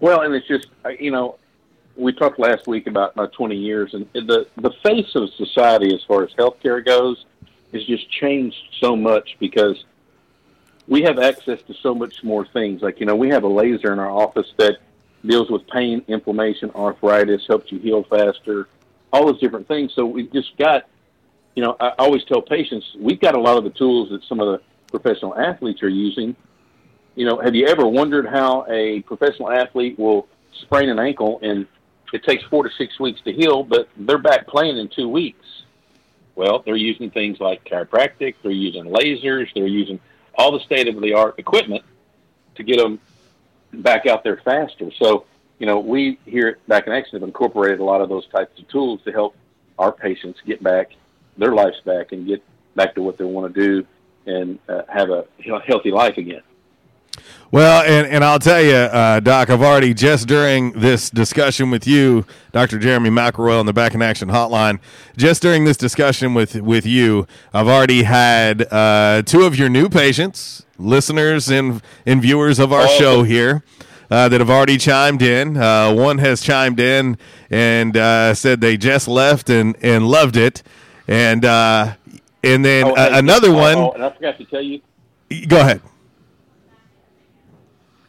Well, and it's just uh, you know, we talked last week about my 20 years, and the the face of society as far as healthcare goes has just changed so much because we have access to so much more things. Like you know, we have a laser in our office that deals with pain, inflammation, arthritis, helps you heal faster, all those different things. So we've just got, you know, I always tell patients we've got a lot of the tools that some of the professional athletes are using you know, have you ever wondered how a professional athlete will sprain an ankle and it takes four to six weeks to heal, but they're back playing in two weeks? Well, they're using things like chiropractic, they're using lasers, they're using all the state of the art equipment to get them back out there faster. So, you know, we here at Back in Action have incorporated a lot of those types of tools to help our patients get back their lives back and get back to what they want to do and uh, have a healthy life again. Well, and, and I'll tell you, uh, Doc, I've already just during this discussion with you, Dr. Jeremy McElroy on the Back in Action Hotline, just during this discussion with, with you, I've already had uh, two of your new patients, listeners and, and viewers of our Oh. show here. Uh, that have already chimed in. Uh, one has chimed in and uh, said they just left and, and loved it, and uh, and then Oh, uh, another oh, one. oh, and I forgot to tell you. Go ahead.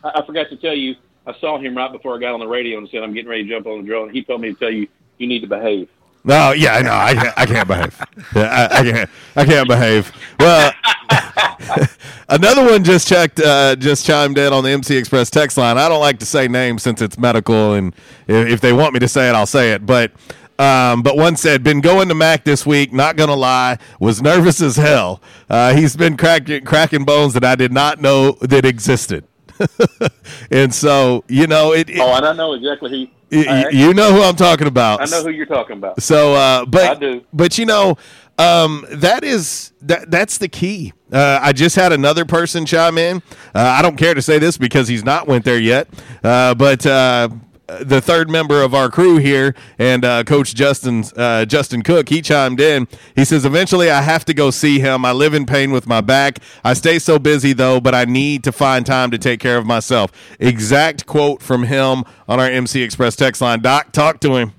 I, I forgot to tell you. I saw him right before I got on the radio and said I'm getting ready to jump on the drill, and he told me to tell you you need to behave. No, yeah, I know. I can't, I can't behave. Yeah, I, I can't. I can't behave. Well, (laughs) another one just checked, uh, just chimed in on the MC Express text line. I don't like to say names since it's medical, and if, if they want me to say it, I'll say it. But, um, but one said, "Been going to Mac this week. Not gonna lie, was nervous as hell. Uh, he's been cracking cracking bones that I did not know that existed." (laughs) and so, you know, it, it oh, and I know exactly who. Y- all right. you know who I'm talking about. I know who you're talking about. So, uh, but I do. but you know, um, that is that that's the key. Uh, I just had another person chime in. Uh, I don't care to say this because he's not went there yet. Uh, but uh, the third member of our crew here and uh, Coach Justin's uh, Justin Cook, he chimed in. He says, "Eventually, I have to go see him. I live in pain with my back. I stay so busy though, but I need to find time to take care of myself." Exact quote from him on our MC Express text line. Doc, talk to him.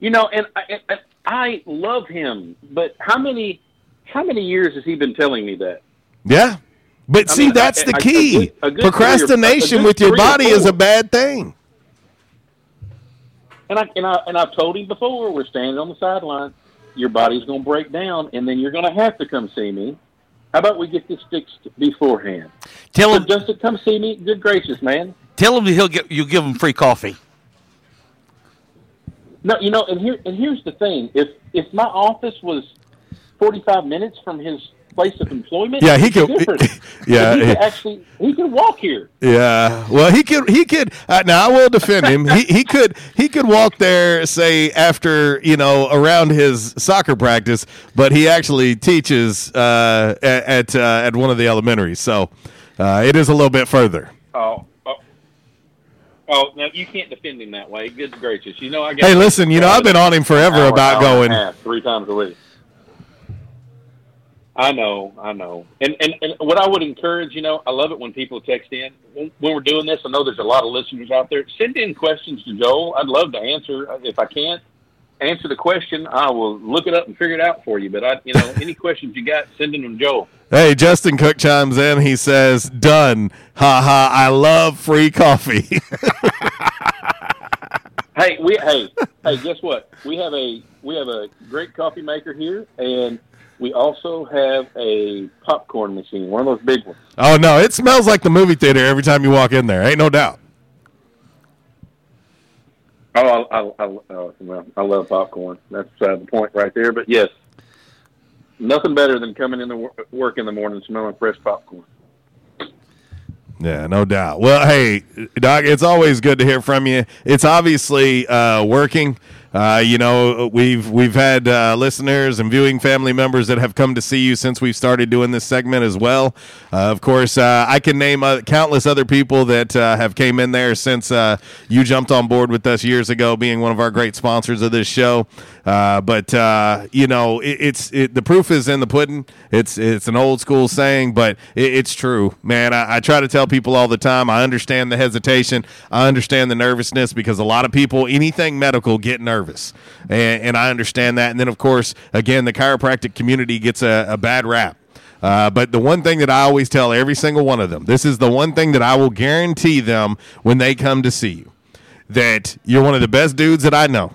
You know, and I, and I love him, but how many how many years has he been telling me that? Yeah. But I see, mean, that's I- the I- a key. good- a good Procrastination a with your body is a bad thing. And I and I and I've told him before. We're standing on the sideline. Your body's going to break down, and then you're going to have to come see me. How about we get this fixed beforehand? Tell him, Justin, come see me. Good gracious, man. Tell him he'll get you give him free coffee. No, you know, and here and here's the thing: if if my office was forty five minutes from his place of employment, Yeah, he could- (laughs) yeah, he could he- actually he could walk here. Yeah. Well, he could. He could. Uh, now I will defend him. he he could. He could walk there, say after you know around his soccer practice, but he actually teaches uh, at at, uh, at one of the elementaries, so uh, it is a little bit further. Oh, oh, oh! Now you can't defend him that way. Good gracious! You know I. Got Hey, listen. You know I've been on him forever hour, about hour going. half, three times a week. I know, I know, and, and and what I would encourage, you know, I love it when people text in when, when we're doing this. I know there's a lot of listeners out there. Send in questions to Joel. I'd love to answer. If I can't answer the question, I will look it up and figure it out for you. But I, you know, (laughs) any questions you got, send them to Joel. Hey, Justin Cook chimes in. He says, "Done. Ha ha. I love free coffee." (laughs) Hey, we hey hey. Guess what? We have a we have a great coffee maker here, and we also have a popcorn machine, one of those big ones. oh no, it smells like the movie theater every time you walk in there. Ain't no doubt. Oh, I, I, I, oh, well, I love popcorn. That's uh, the point right there. But yes, nothing better than coming in the wor- work in the morning smelling fresh popcorn. Yeah, no doubt. Well, hey, Doc, it's always good to hear from you. It's obviously uh, working. Uh, you know, we've we've had uh, listeners and viewing family members that have come to see you since we've started doing this segment as well. Uh, of course, uh, I can name uh, countless other people that uh, have came in there since you jumped on board with us years ago, being one of our great sponsors of this show. Uh, but uh, you know, it, it's it, the proof is in the pudding. It's it's an old school saying, but it, it's true, man. I, I try to tell people all the time. I understand the hesitation. I understand the nervousness because a lot of people, anything medical, get nervous, and, and I understand that. And then, of course, again, the chiropractic community gets a, a bad rap. Uh, but the one thing that I always tell every single one of them, this is the one thing that I will guarantee them when they come to see you, that you're one of the best dudes that I know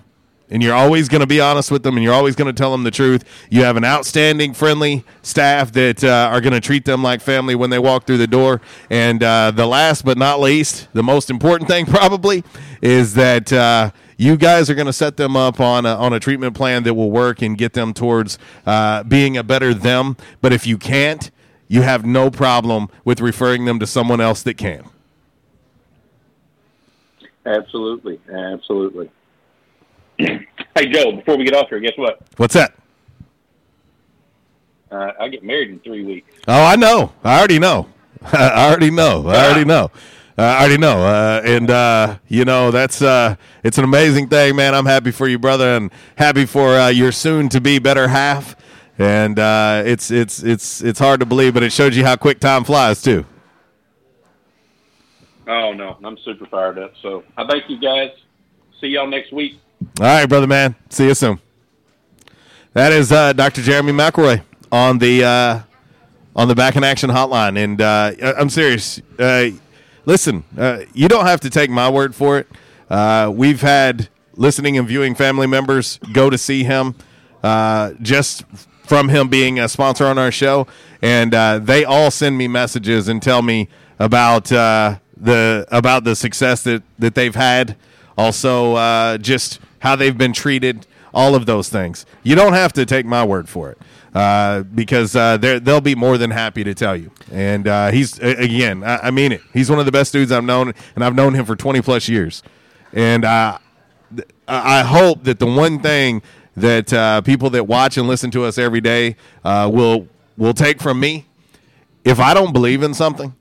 and you're always going to be honest with them and you're always going to tell them the truth. You have an outstanding, friendly staff that uh, are going to treat them like family when they walk through the door. And uh, the last but not least, the most important thing (laughs) probably is that uh, you guys are going to set them up on a, on a treatment plan that will work and get them towards uh, being a better them. But if you can't, you have no problem with referring them to someone else that can. Absolutely, absolutely. (laughs) hey Joe, before we get off here, guess what? What's that? Uh, I get married in three weeks. Oh, I know. I already know. (laughs) I already know. I already know. Uh, I already know. Uh, and uh, you know that's uh, it's an amazing thing, man. I'm happy for you, brother, and happy for uh, your soon to be better half. And uh, it's it's it's it's hard to believe, but it shows you how quick time flies too. Oh no, I'm super fired up. So I thank you guys. See y'all next week. All right, brother, man. See you soon. That is uh, Dr. Jeremy McElroy on the uh, on the Back in Action Hotline, and uh, I'm serious. Uh, listen, uh, you don't have to take my word for it. Uh, we've had listening and viewing family members go to see him just from him being a sponsor on our show, and they all send me messages and tell me about the about the success that that they've had. Also, just how they've been treated, all of those things. You don't have to take my word for it uh, because uh, they'll be more than happy to tell you. And uh, he's again, I, I mean it. He's one of the best dudes I've known, and I've known him for twenty plus years. And uh, I I hope that the one thing that uh, people that watch and listen to us every day uh, will will take from me, if I don't believe in something,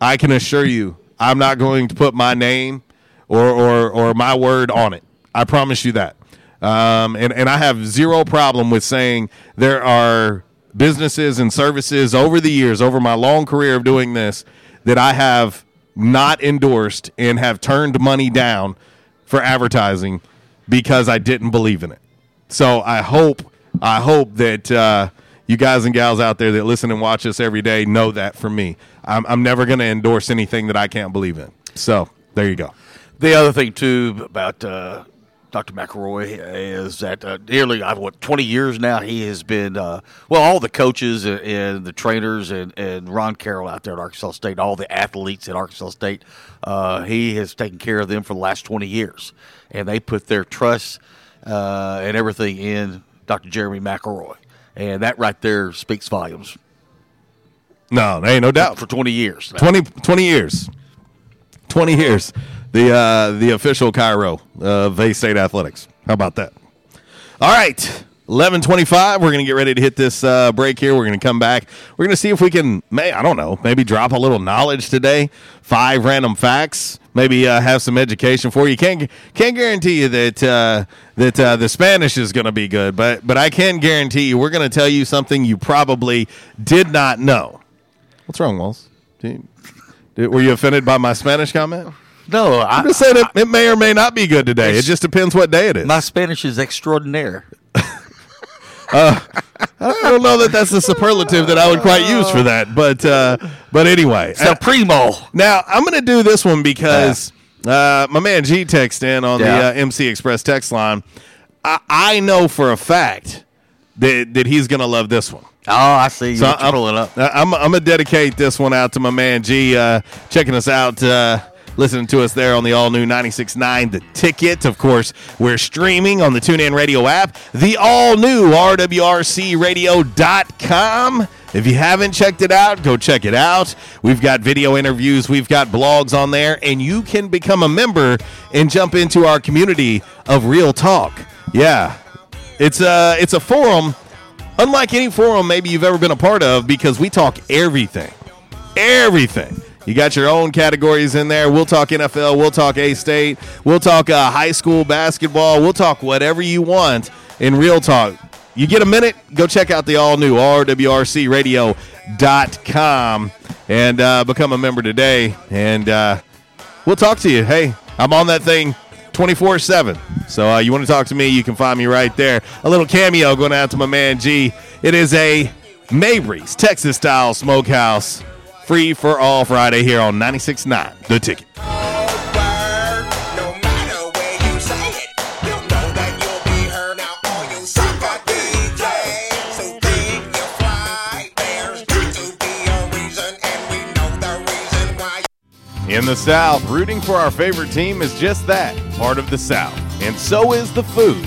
I can assure you I'm not going to put my name or or, or my word on it. I promise you that. Um, and and I have zero problem with saying there are businesses and services over the years, over my long career of doing this, that I have not endorsed and have turned money down for advertising because I didn't believe in it. So I hope I hope that uh, you guys and gals out there that listen and watch us every day know that for me. I'm, I'm never going to endorse anything that I can't believe in. So there you go. The other thing too about uh, Dr. McElroy is that uh, nearly I've what twenty years now he has been uh, well all the coaches and, and the trainers and, and Ron Carroll out there at Arkansas State all the athletes at Arkansas State uh, he has taken care of them for the last twenty years and they put their trust uh, and everything in Dr. Jeremy McElroy and that right there speaks volumes. No, there ain't no doubt. For twenty years, 20, 20 years. 20 years. The uh, the official chiro of A State Athletics. How about that? All right. 1125 we're going to get ready to hit this uh, break here. We're going to come back. We're going to see if we can may i don't know maybe drop a little knowledge today. Five random facts. Maybe uh, have some education for you. Can't can't guarantee you that uh, that uh, the spanish is going to be good but but i can guarantee you we're going to tell you something you probably did not know. What's wrong walls? Were you offended by my spanish comment no i'm just saying it, it may or may not be good today it just depends what day it is my Spanish is extraordinaire (laughs) uh, I don't know that that's the superlative that I would quite use for that, but uh, but anyway, So primo. Now I'm going to do this one because uh, my man G texted in on Yeah. the uh, MC Express text line. I, I know for a fact that that he's going to love this one. Oh, I see. So You're I'm, pulling up. I'm, I'm gonna dedicate this one out to my man G, uh, checking us out, uh, listening to us there on the all new 96.9 The Ticket. Of course, we're streaming on the TuneIn Radio app, the all new RWRCRadio.com. If you haven't checked it out, go check it out. We've got video interviews, we've got blogs on there, and you can become a member and jump into our community of real talk. Yeah. It's a it's a forum unlike any forum maybe you've ever been a part of because we talk everything. Everything. You got your own categories in there. We'll talk NFL. We'll talk A State. We'll talk uh, high school basketball. We'll talk whatever you want in real talk. You get a minute? Go check out the all new rwrcradio.com and uh, become a member today. And uh, we'll talk to you. Hey, I'm on that thing 24 7. So uh, you want to talk to me, you can find me right there. A little cameo going out to my man G. It is a Mabry's Texas style smokehouse. Free for all Friday here on 96.9 The Ticket. In the South, rooting for our favorite team is just that part of the South. And so is the food.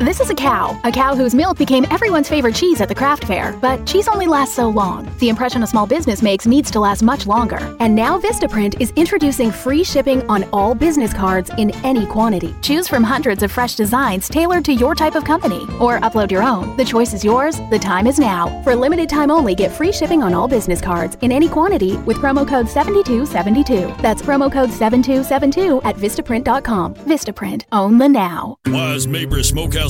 This is a cow, a cow whose milk became everyone's favorite cheese at the craft fair. But cheese only lasts so long. The impression a small business makes needs to last much longer. And now Vistaprint is introducing free shipping on all business cards in any quantity. Choose from hundreds of fresh designs tailored to your type of company, or upload your own. The choice is yours. The time is now. For limited time only, get free shipping on all business cards in any quantity with promo code 7272. That's promo code 7272 at Vistaprint.com. Vistaprint. Own the now. Is Mabry Smokehouse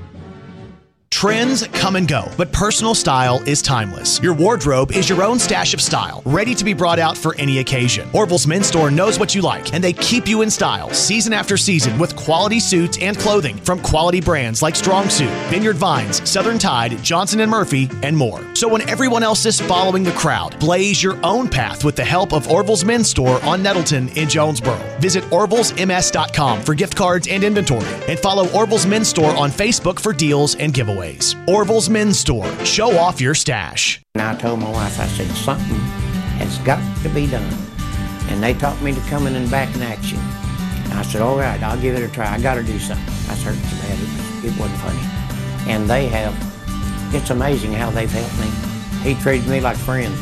Trends come and go, but personal style is timeless. Your wardrobe is your own stash of style, ready to be brought out for any occasion. Orville's Men's Store knows what you like, and they keep you in style season after season with quality suits and clothing from quality brands like Strong Suit, Vineyard Vines, Southern Tide, Johnson Murphy, and more. So when everyone else is following the crowd, blaze your own path with the help of Orville's Men's Store on Nettleton in Jonesboro. Visit orvillesms.com for gift cards and inventory, and follow Orville's Men's Store on Facebook for deals and giveaways. Orville's Men's Store. Show off your stash. And I told my wife, I said, something has got to be done. And they taught me to come in and back in action. And I said, all right, I'll give it a try. I got to do something. I hurt so it, it wasn't funny. And they have, it's amazing how they've helped me. He treated me like friends.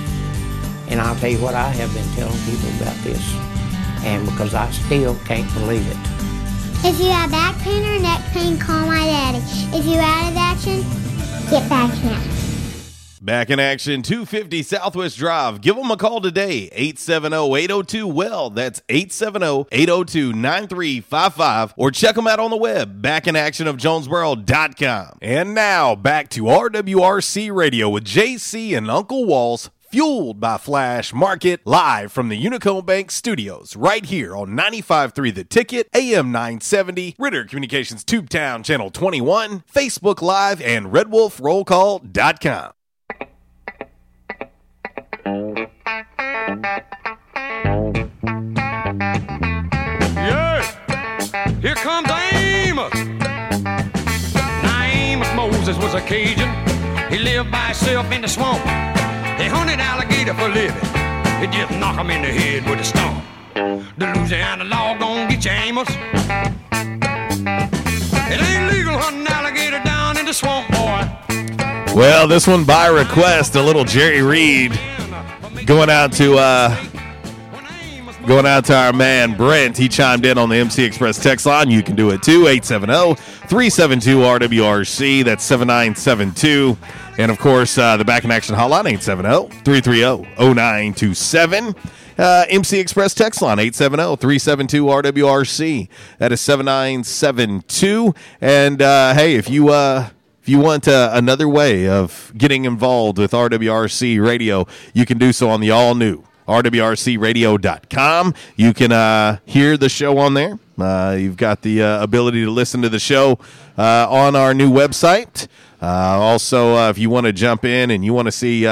And I'll tell you what, I have been telling people about this. And because I still can't believe it. If you have back pain or neck pain, call my daddy. If you're out of action, get back in. Back in action, 250 Southwest Drive. Give them a call today, 870-802-WELL. That's 870-802-9355. Or check them out on the web, backinactionofjonesboro.com. And now, back to RWRC Radio with JC and Uncle Walls, fueled by Flash Market, live from the Unico Bank Studios, right here on 95.3 The Ticket, AM 970, Ritter Communications Tubetown Channel 21, Facebook Live, and RedWolfRollCall.com. Yeah, here comes Amos. Amos Moses was a Cajun. He lived by himself in the swamp. He hunted alligator for living. He just knock him in the head with a stone. The Louisiana law gon' get you, Amos. It ain't legal hunting alligator down in the swamp, boy. Well, this one by request, a little Jerry Reed going out to uh going out to our man Brent. He chimed in on the MC Express text line. You can do it too. 870-372-RWRC. That's 7972. And of course, uh, the back in action hotline 870-330-0927. Uh, MC Express text line 870-372-RWRC. That is 7972. And uh, hey, if you uh you want uh, another way of getting involved with RWRC radio, you can do so on the all new rwrcradio.com. You can uh, hear the show on there. Uh, you've got the uh, ability to listen to the show uh, on our new website. Uh, also, if you want to jump in and you want to see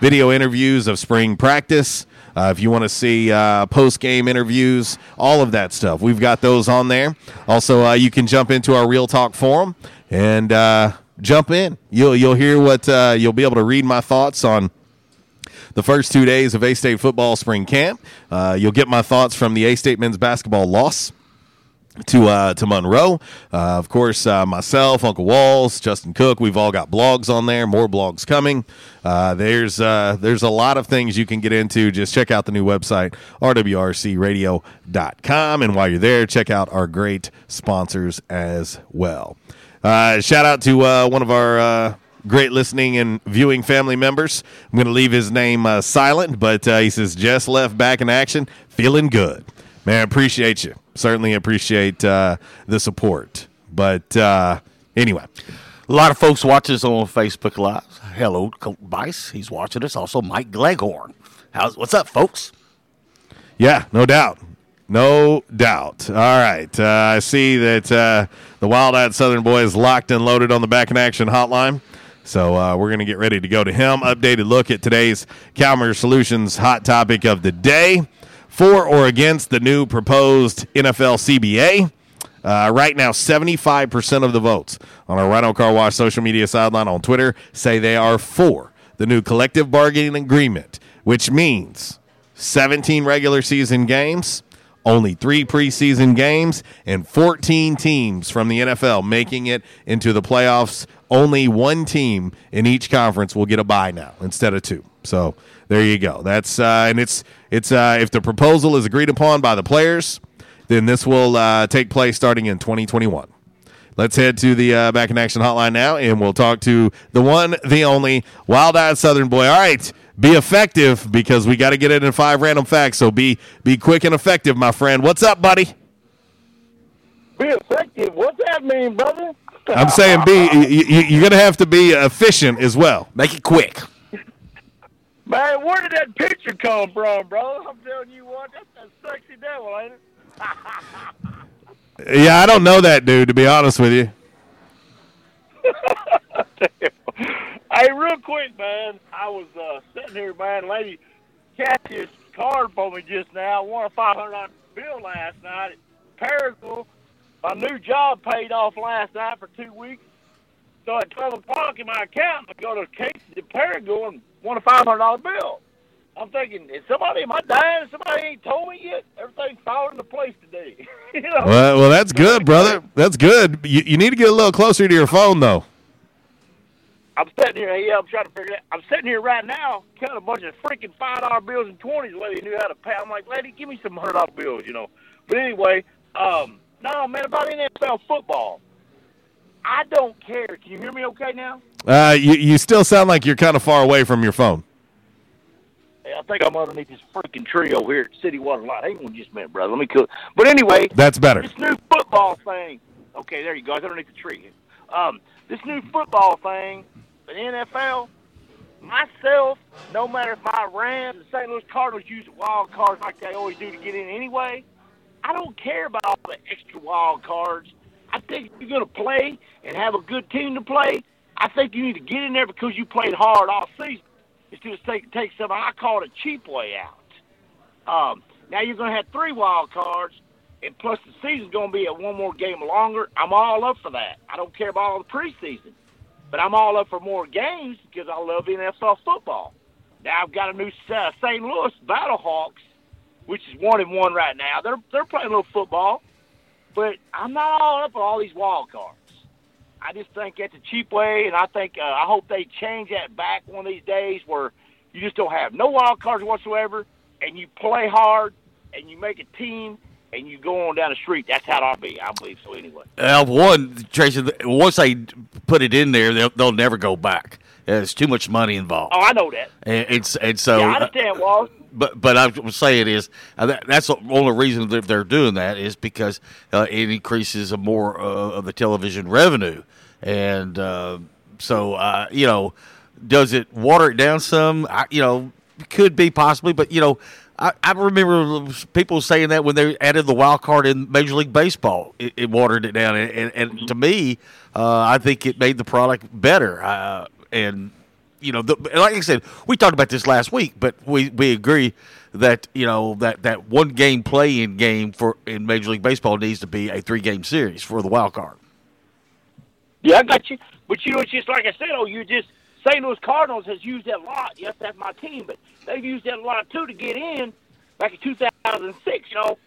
video interviews of spring practice, uh, if you want to see uh, post game interviews, all of that stuff, we've got those on there. Also, uh, you can jump into our Real Talk forum and jump in. You'll you'll hear what uh, you'll be able to read my thoughts on the first two days of A State football spring camp. Uh, you'll get my thoughts from the A State men's basketball loss to uh, to Monroe. Uh, of course, uh, myself, Uncle Walls, Justin Cook. We've all got blogs on there. More blogs coming. Uh, there's uh, there's a lot of things you can get into. Just check out the new website rwrcradio.com, and while you're there, check out our great sponsors as well. Uh, shout out to uh, one of our. Uh, Great listening and viewing family members. I'm going to leave his name uh, silent, but uh, he says, just left back in action, feeling good. Man, appreciate you. Certainly appreciate uh, the support. But uh, anyway, A lot of folks watch us on Facebook Live. Hello, Colt Bice. He's watching us. Also, Mike Gleghorn. How's what's up, folks? Yeah, no doubt. No doubt. All right. Uh, I see that uh, the Wild Eyed Southern Boy is locked and loaded on the back in action hotline. So uh, we're going to get ready to go to him. Updated look at today's Calmer Solutions hot topic of the day for or against the new proposed NFL CBA. Uh, right now, 75% of the votes on our Rhino Car Wash social media sideline on Twitter say they are for the new collective bargaining agreement, which means 17 regular season games, only three preseason games, and 14 teams from the NFL making it into the playoffs. Only one team in each conference will get a bye now instead of two. So there you go. That's uh, and it's it's uh, if the proposal is agreed upon by the players, then this will uh, take place starting in 2021. Let's head to the uh, back in action hotline now, and we'll talk to the one, the only wild-eyed Southern boy. All right, be effective because we got to get it in five random facts. So be be quick and effective, my friend. What's up, buddy? Be effective. What's that mean, brother? I'm saying be you, you're going to have to be efficient as well. Make it quick. Man, where did that picture come from, bro? I'm telling you what, that's a sexy devil, ain't it? (laughs) Yeah, I don't know that dude to be honest with you. (laughs) (laughs) Hey, real quick, man. I was uh, sitting here, man. Lady his card for me just now. Won a five hundred dollar bill last night at. My new job paid off last night for two weeks. So at twelve o'clock in my account, I go to Casey's at Paragould and won a five hundred dollar bill. I'm thinking, is somebody am I dying? Somebody ain't told me yet. Everything's falling into place today. (laughs) you know? Well, well, that's good, brother. That's good. You, you need to get a little closer to your phone, though. I'm sitting here. Yeah, I'm trying to figure it out. I'm sitting here right now, counting a bunch of freaking five dollar bills and twenties. Lady knew how to pay. I'm like, lady, give me some hundred dollar bills, you know. But anyway, um, no, man, about NFL football. I don't care. Can you hear me okay now? Uh, you you still sound like you're kind of far away from your phone. Hey, I think I'm underneath this freaking tree over here at City Water Light. Hang on just a minute, brother. Let me cook. But anyway, That's better. This new football thing. Okay, there you go. Underneath the tree. Um, this new football thing, the NFL. Myself, no matter if my Rams and St. Louis Cardinals use wild cards like they always do to get in anyway, I don't care about all the extra wild cards. I think if you're going to play and have a good team to play, I think you need to get in there because you played hard all season instead of take, take some, I call it a cheap way out. Um, now you're going to have three wild cards, and plus the season's going to be a one more game longer. I'm all up for that. I don't care about all the preseason, but I'm all up for more games because I love NFL football. Now I've got a new uh, St. Louis Battlehawks, which is one and one right now. They're they're playing a little football, but I'm not all up on all these wild cards. I just think that's a cheap way, and I think uh, I hope they change that back one of these days where you just don't have no wild cards whatsoever, and you play hard, and you make a team, and you go on down the street. That's how it'll be. I believe so. Anyway. Uh, one, Tracy, once they put it in there, they'll, they'll never go back. There's too much money involved. Oh, I know that. And, and, s- and so, yeah, I understand, Walt. but but I was saying is uh, that, that's the only reason that they're doing that is because uh, it increases a more uh, of the television revenue, and uh, so uh, you know, does it water it down some? I, you know, could be possibly, but you know. I, I remember people saying that when they added the wild card in Major League Baseball, it, it watered it down, and, and, and to me, uh, I think it made the product better. Uh, and you know, the, like I said, we talked about this last week, but we, we agree that you know that, that one game play in game for in Major League Baseball needs to be a three game series for the wild card. Yeah, I got you. But you know, it's just like I said. Oh, you just St. Louis Cardinals has used that a lot. Yes, that's my team, but they've used that a lot too to get in. Back in 2006, you know,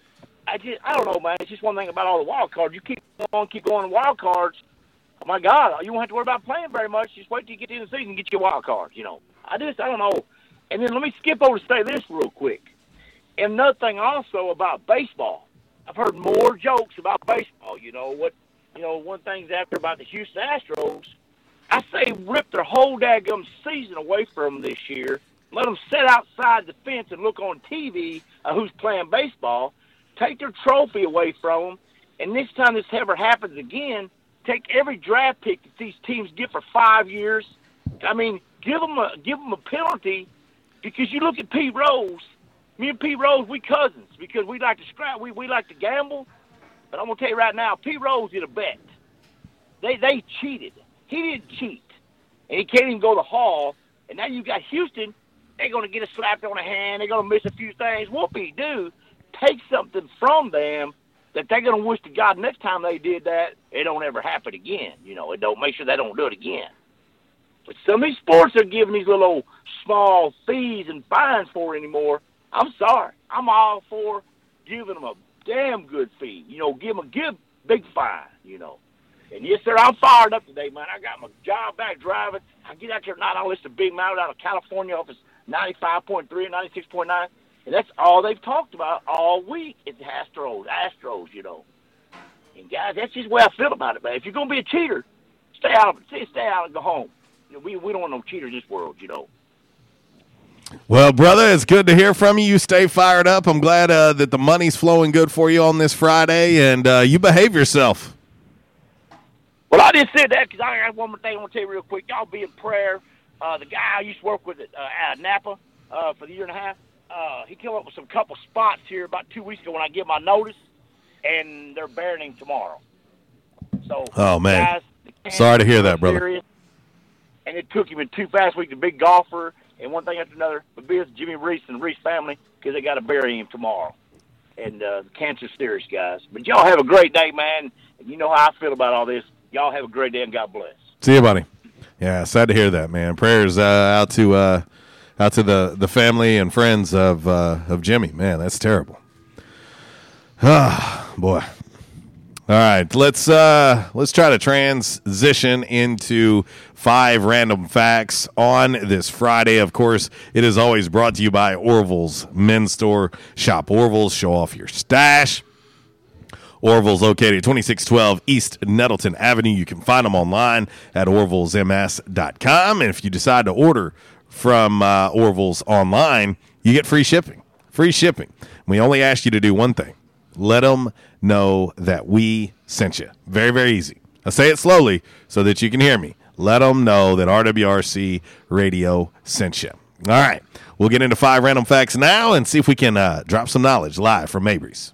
I just I don't know, man. It's just one thing about all the wild cards. You keep going, keep going wild cards. Oh my God, you won't have to worry about playing very much. Just wait till you get to the season and get your wild cards. You know, I just I don't know. And then let me skip over to say this real quick. And another thing also about baseball, I've heard more jokes about baseball. You know what? You know one thing's after about the Houston Astros. I say rip their whole daggum season away from them this year. Let them sit outside the fence and look on TV of who's playing baseball. Take their trophy away from them. And next time this ever happens again, take every draft pick that these teams get for five years. I mean, give them a give them a penalty because you look at Pete Rose. Me and Pete Rose, we cousins because we like to scrap. We we like to gamble. But I'm gonna tell you right now, Pete Rose did a bet. They they cheated. He didn't cheat, and he can't even go to hall. And now you got Houston. They're gonna get a slapped on the hand. They're gonna miss a few things. Whoopie do take something from them that they're gonna wish to God next time they did that it don't ever happen again. You know, it don't make sure they don't do it again. But some of these sports are giving these little small fees and fines for anymore. I'm sorry. I'm all for giving them a damn good fee. You know, give them a good big fine. You know. And yes, sir, I'm fired up today, man. I got my job back driving. I get out here at night. I listen to Big Mouth out of California off his 95.3 and 96.9. And that's all they've talked about all week is the Astros, Astros, you know. And guys, that's just the way I feel about it, man. If you're gonna be a cheater, stay out of it. Stay, stay out and go home. You know, we we don't want no cheaters in this world, you know. Well, brother, it's good to hear from you. You stay fired up. I'm glad uh, that the money's flowing good for you on this Friday, and uh, you behave yourself. Well, I just said that because I got one more thing I want to tell you real quick. Y'all be in prayer. Uh, the guy I used to work with at, uh, Napa uh, for the year and a half, uh, he came up with some couple spots here about two weeks ago when I get my notice, and they're burying him tomorrow. So, Oh, man. guys, Sorry to hear that, brother. serious, And it took him in two fast weeks, a big golfer, and one thing after another. But biz Jimmy Reese and the Reese family because they got to bury him tomorrow. And uh, the cancer's serious, guys. But y'all have a great day, man. And you know how I feel about all this. Y'all have a great day and God bless. See you, buddy. Yeah, sad to hear that, man. Prayers uh, out to uh, out to the, the family and friends of uh, of Jimmy. Man, that's terrible. Ah, (sighs) boy. All right, let's uh, let's try to transition into five random facts on this Friday. Of course, it is always brought to you by Orville's Men's Store. Shop Orville's, show off your stash. Orville's located at 2612 East Nettleton Avenue. You can find them online at orvillesms.com. And if you decide to order from uh, Orville's online, you get free shipping. Free shipping. We only ask you to do one thing let them know that we sent you. Very, very easy. I say it slowly so that you can hear me. Let them know that RWRC Radio sent you. All right. We'll get into five random facts now and see if we can uh, drop some knowledge live from Mabry's.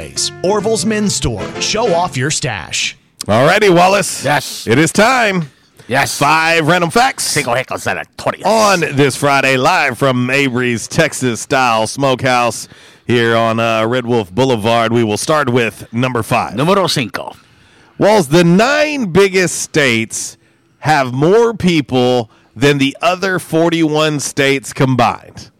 Orville's Men's Store. Show off your stash. All righty, Wallace. Yes. It is time. Yes. Five random facts. Cinco hecos at a 20. On this Friday, live from Mabry's Texas Style Smokehouse here on uh, Red Wolf Boulevard. We will start with number five. Numero cinco. Walls, the nine biggest states have more people than the other 41 states combined.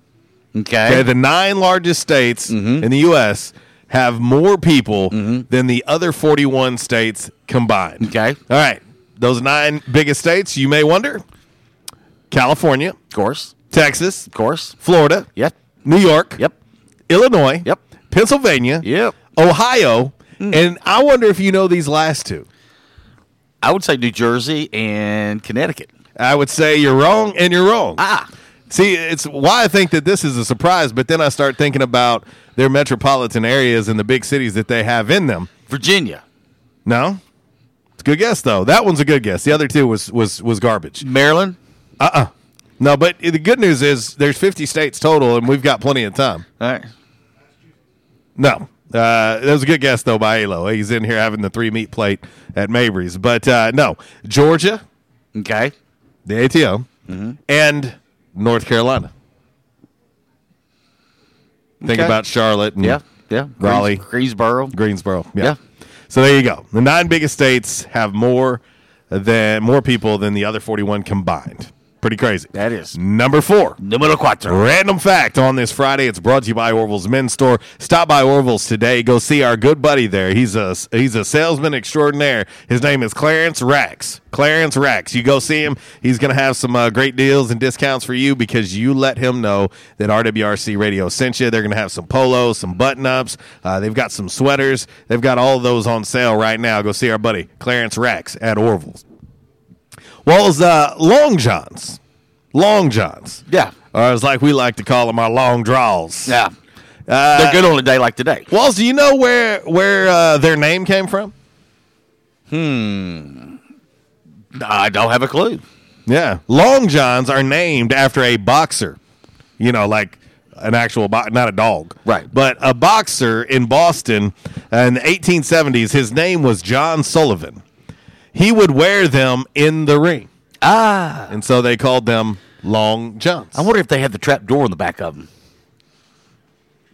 Okay. the nine largest states Mm-hmm. in the U.S. have more people than the other 41 states combined. Okay. All right. Those nine biggest states, you may wonder California, Of course. Texas, Of course. Florida, Yep. New York, Yep. Illinois, Yep. Pennsylvania, Yep. Ohio, Hmm. and I wonder if you know these last two. I would say New Jersey and Connecticut. I would say you're wrong and you're wrong. Ah. See, it's why I think that this is a surprise, but then I start thinking about their metropolitan areas and the big cities that they have in them. Virginia. No? It's a good guess though. That one's a good guess. The other two was was was garbage. Maryland. Uh-uh. No, but the good news is there's 50 states total and we've got plenty of time. All right. No. Uh, that was a good guess though by Elo. He's in here having the three meat plate at Mabry's. But uh, no, Georgia, Okay. the ATO, and North Carolina. Think Okay. about Charlotte and Yeah. Yeah. Raleigh. Greensboro. Greensboro. Yeah. Yeah. So there you go. The nine biggest states have more than more people than the other 41 combined. Pretty crazy. That is. Number four. Numero cuatro. Random fact on this Friday. It's brought to you by Orville's Men's Store. Stop by Orville's today. Go see our good buddy there. He's a he's a salesman extraordinaire. His name is Clarence Rax. Clarence Rax. You go see him. He's going to have some uh, great deals and discounts for you because you let him know that RWRC Radio sent you. They're going to have some polos, some button ups. Uh, they've got some sweaters. They've got all those on sale right now. Go see our buddy Clarence Rax at Orville's. Walls uh, Long Johns. Long Johns. Yeah. Or as like we like to call them, our long draws. Yeah. Uh, They're good on a day like today. Walls, do you know where where uh, their name came from? Hmm. I don't have a clue. Yeah. Long Johns are named after a boxer. You know, like an actual bo- not a dog. Right. But a boxer in Boston in the 1870s. His name was John Sullivan. He would wear them in the ring. Ah. And so they called them Long Johns. I wonder if they had the trap door in the back of them.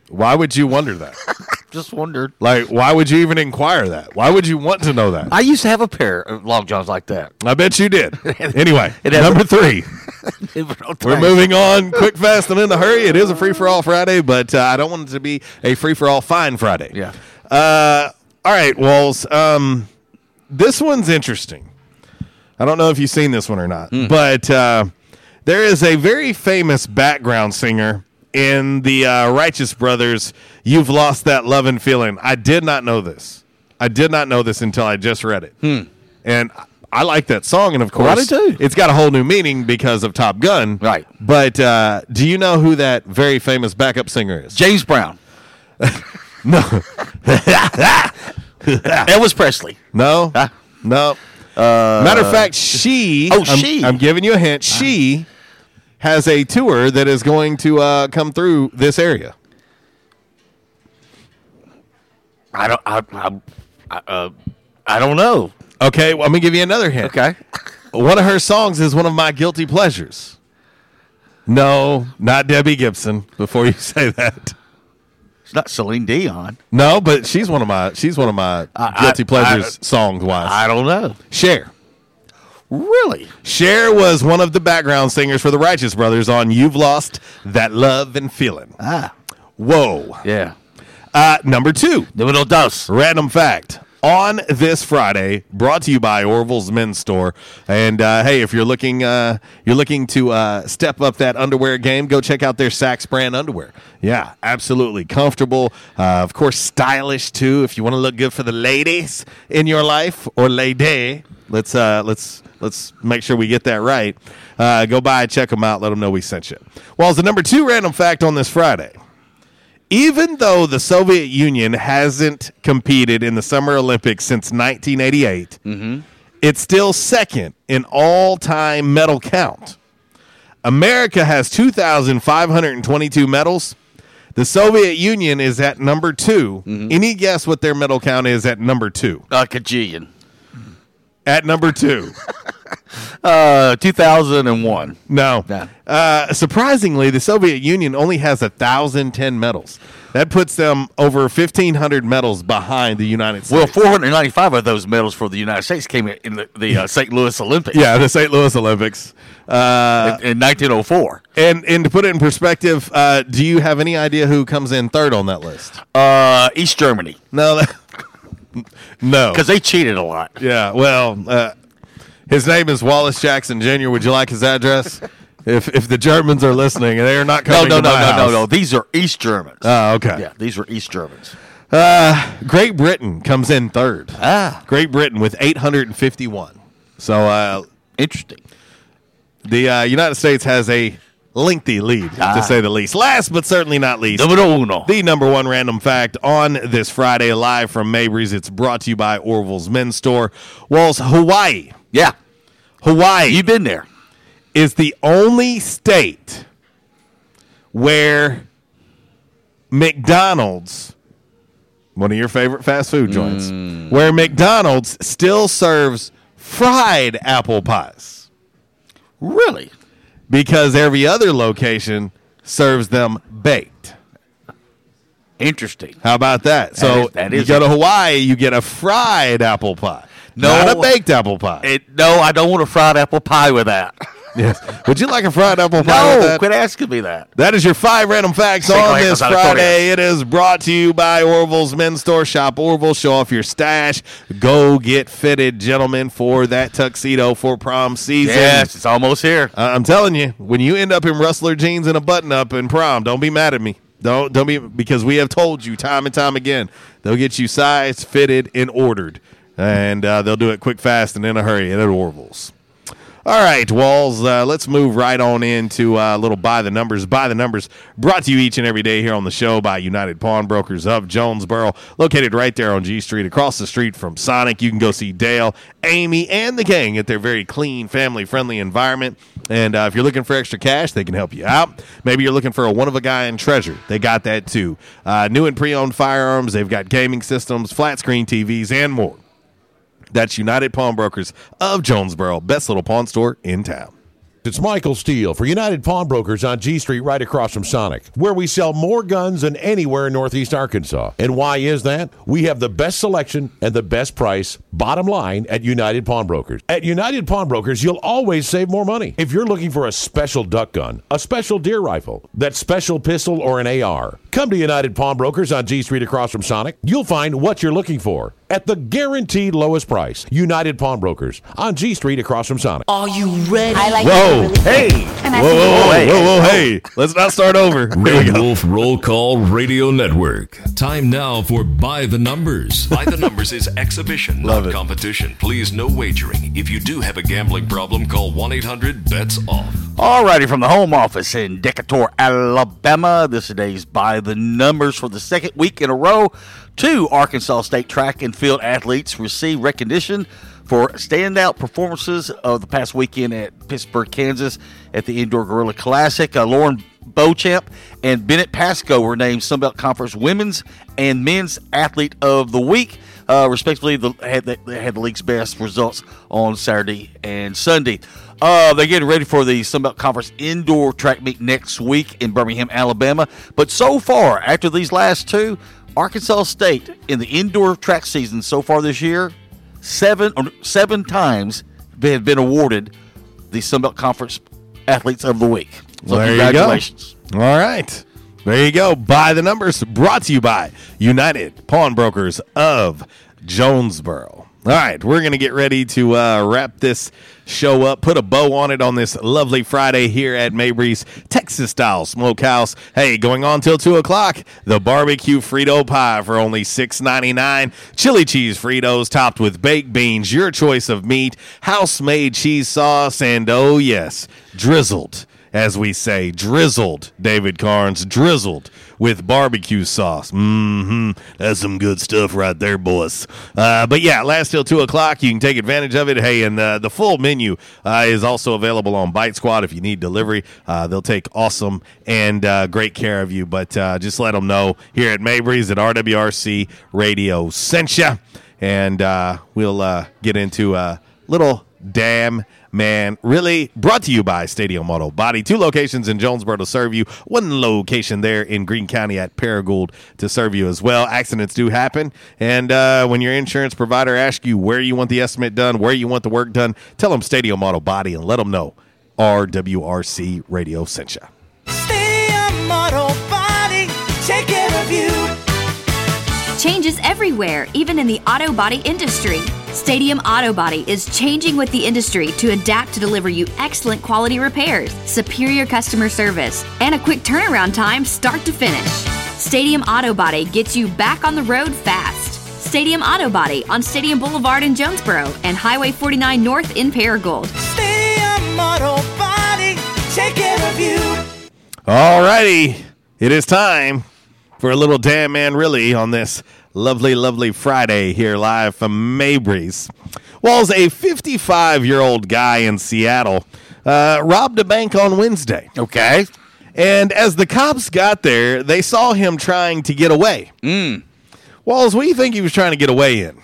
Why would you wonder that? (laughs) Just wondered. Like, why would you even inquire that? Why would you want to know that? I used to have a pair of long johns like that. I bet you did. (laughs) Anyway, number three. (laughs) It was on We're moving on quick, fast, and in a hurry. It is a free for all Friday, but uh, I don't want it to be a free for all fine Friday. Yeah. Uh, all right, Walls. Um, this one's interesting. I don't know if you've seen this one or not, but uh, there is a very famous background singer in the uh, Righteous Brothers. You've lost that love and feeling. I did not know this. I did not know this until I just read it, and I like that song. And of Well, I course, too. it's got a whole new meaning because of Top Gun. Right. But uh, do you know who that very famous backup singer is? James Brown. (laughs) No. (laughs) (laughs) Elvis Presley. No. Huh? No. Uh, Matter of fact, she. Oh, I'm- she. I'm giving you a hint. She has a tour that is going to uh, come through this area. I don't. I, I, I, uh, I don't know. Okay, well, I'm gonna give you another hint. Okay. One of her songs is one of my guilty pleasures. No, not Debbie Gibson. Before you (laughs) say that, It's not Celine Dion. no, but she's one of my she's one of my I- guilty I- pleasures songs wise. I don't know. Cher. Really? Cher was one of the background singers for the Righteous Brothers on "You've Lost That Love and Feeling." Ah. Whoa. Yeah. Uh, number two. the Numero dos. Random fact. On this Friday, brought to you by Orville's Men's Store. And uh, hey, if you're looking, uh, you're looking to uh, step up that underwear game, go check out their SAXX brand underwear. Yeah, absolutely comfortable. Uh, of course, stylish too. If you want to look good for the ladies in your life or lady, let's uh, let's let's make sure we get that right. Uh, go by, check them out, let them know we sent you. Well, as the number two random fact on this Friday even though the Soviet Union hasn't competed in the Summer Olympics since 1988, mm-hmm. it's still second in all time medal count. America has 2,522 medals. The Soviet Union is at number 2 mm-hmm. Any guess what their medal count is at number two? A cajillion. At number two. (laughs) (laughs) Uh, 2001. No. No. Uh, surprisingly, the Soviet Union only has 1,010 medals. That puts them over 1,500 medals behind the United States. Well, 495 of those medals for the United States came in the, the uh, St. Louis Olympics. Yeah, the St. Louis Olympics. Uh, in, in 1904. and and to put it in perspective, uh, do you have any idea who comes in third on that list? Uh, East Germany. No, that, (laughs) no, Because they cheated a lot. yeah. Well, uh, his name is Wallace Jackson Jr. Would you like his address? (laughs) if if the Germans are listening, and they are not No, coming. no, no, my no, no, no. These are East Germans. Oh, okay. yeah, these were East Germans. Uh, Great Britain comes in third. Ah. Great Britain with 851. So uh, Interesting. the uh, United States has a lengthy lead, Ah. to say the least. Last but certainly not least, Numero uno. the number one random fact on this Friday, live from Mabry's. It's brought to you by Orville's Men's Store. Walls, Hawaii. Yeah. Hawaii You've been there. is the only state where McDonald's, one of your favorite fast food joints, Mm. where McDonald's still serves fried apple pies Really? because every other location serves them baked. Interesting. How about that? so is- that you go to Hawaii, you get a fried apple pie, No. not a baked apple pie. It, no, I don't want a fried apple pie with that. (laughs) Yes. Would you like a fried apple pie? with No, quit asking me that. That is your five random facts on this Gonzalo, go ahead. Friday. It is brought to you by Orville's Men's Store. Shop Orville, show off your stash. Go get fitted, gentlemen, for that tuxedo for prom season. Yes, it's almost here. Uh, I'm telling you, when you end up in rustler jeans and a button up in prom, don't be mad at me. Don't don't be because we have told you time and time again. They'll get you sized, fitted, and ordered, and uh, they'll do it quick, fast, and in a hurry at Orville's. All right, Walls, uh, let's move right on into a uh, little By the Numbers. By the Numbers brought to you each and every day here on the show by United Pawnbrokers of Jonesboro, located right there on G Street, across the street from Sonic. You can go see Dale, Amy, and the gang at their very clean, family friendly environment. And uh, if you're looking for extra cash, they can help you out. Maybe you're looking for a one of a kind treasure. They got that too. Uh, new and pre owned firearms, they've got gaming systems, flat screen TVs, and more. That's United Pawnbrokers of Jonesboro, best little pawn store in town. It's Michael Steele for United Pawnbrokers on G Street, right across from Sonic, where we sell more guns than anywhere in Northeast Arkansas. And why is that? We have the best selection and the best price, bottom line, at United Pawnbrokers. At United Pawnbrokers, you'll always save more money. If you're looking for a special duck gun, a special deer rifle, that special pistol, or an AR, come to United Pawnbrokers on G Street across from Sonic. You'll find what you're looking for at the guaranteed lowest price. United Pawnbrokers on G Street across from Sonic. Are you ready? I like Whoa. Hey. Whoa, whoa, whoa, whoa, whoa, hey. (laughs) Let's not start over. Red. Wolf Roll Call Radio Network. Time now for By the Numbers. By the numbers is exhibition, Love not it. competition. Please, no wagering. If you do have a gambling problem, call 1 800 BETS OFF. Alrighty, from the home office in Decatur, Alabama, this today's by the numbers for the second week in a row. Two Arkansas State track and field athletes receive recognition for standout performances of the past weekend at Pittsburg, Kansas, at the Indoor Gorilla Classic. Uh, Lauren Beauchamp and Bennett Pasco were named Sunbelt Conference Women's and Men's Athlete of the Week. Uh, respectively, the, had the, they had the league's best results on Saturday and Sunday. Uh, they're getting ready for the Sunbelt Conference indoor track meet next week in Birmingham, Alabama. But so far, after these last two, Arkansas State in the indoor track season so far this year, seven or seven times they have been awarded the Sunbelt Conference Athletes of the Week. So there you go. All right. There you go. By the numbers brought to you by United Pawnbrokers of Jonesboro. All right, we're going to get ready to uh, wrap this show up, put a bow on it on this lovely Friday here at Mabry's Texas Style Smokehouse. Hey, going on till 2 o'clock, the barbecue Frito pie for only six ninety nine. Chili cheese Fritos topped with baked beans, your choice of meat, house made cheese sauce, and oh, yes, drizzled as we say, drizzled, David Carnes, drizzled with barbecue sauce. Mm-hmm. That's some good stuff right there, boys. Uh, but yeah, last till 2 o'clock. You can take advantage of it. Hey, and uh, the full menu uh, is also available on Bite Squad if you need delivery. Uh, they'll take awesome and uh, great care of you. But uh, just let them know here at Mabry's at RWRC Radio sent ya. And we'll get into a little damn man really brought to you by stadium auto body two locations in jonesboro to serve you one location there in Greene County at paragould to serve you as well accidents do happen and uh, when your insurance provider asks you where you want the estimate done where you want the work done tell them stadium auto body and let them know rwrc radio sent ya. Stadium Auto Body, take care of you. Changes everywhere, even in the auto body industry. Stadium Auto Body is changing with the industry to adapt to deliver you excellent quality repairs, superior customer service, and a quick turnaround time start to finish. Stadium Auto Body gets you back on the road fast. Stadium Auto Body on Stadium Boulevard in Jonesboro and Highway 49 North in Paragould. Stadium Auto Body, take care of you. All righty, it is time for a little damn man really on this lovely, lovely Friday here live from Mabry's. Walls, a 55 year old guy in Seattle, uh, robbed a bank on Wednesday. Okay. And as the cops got there, they saw him trying to get away. Mm. Walls, what do you think he was trying to get away in?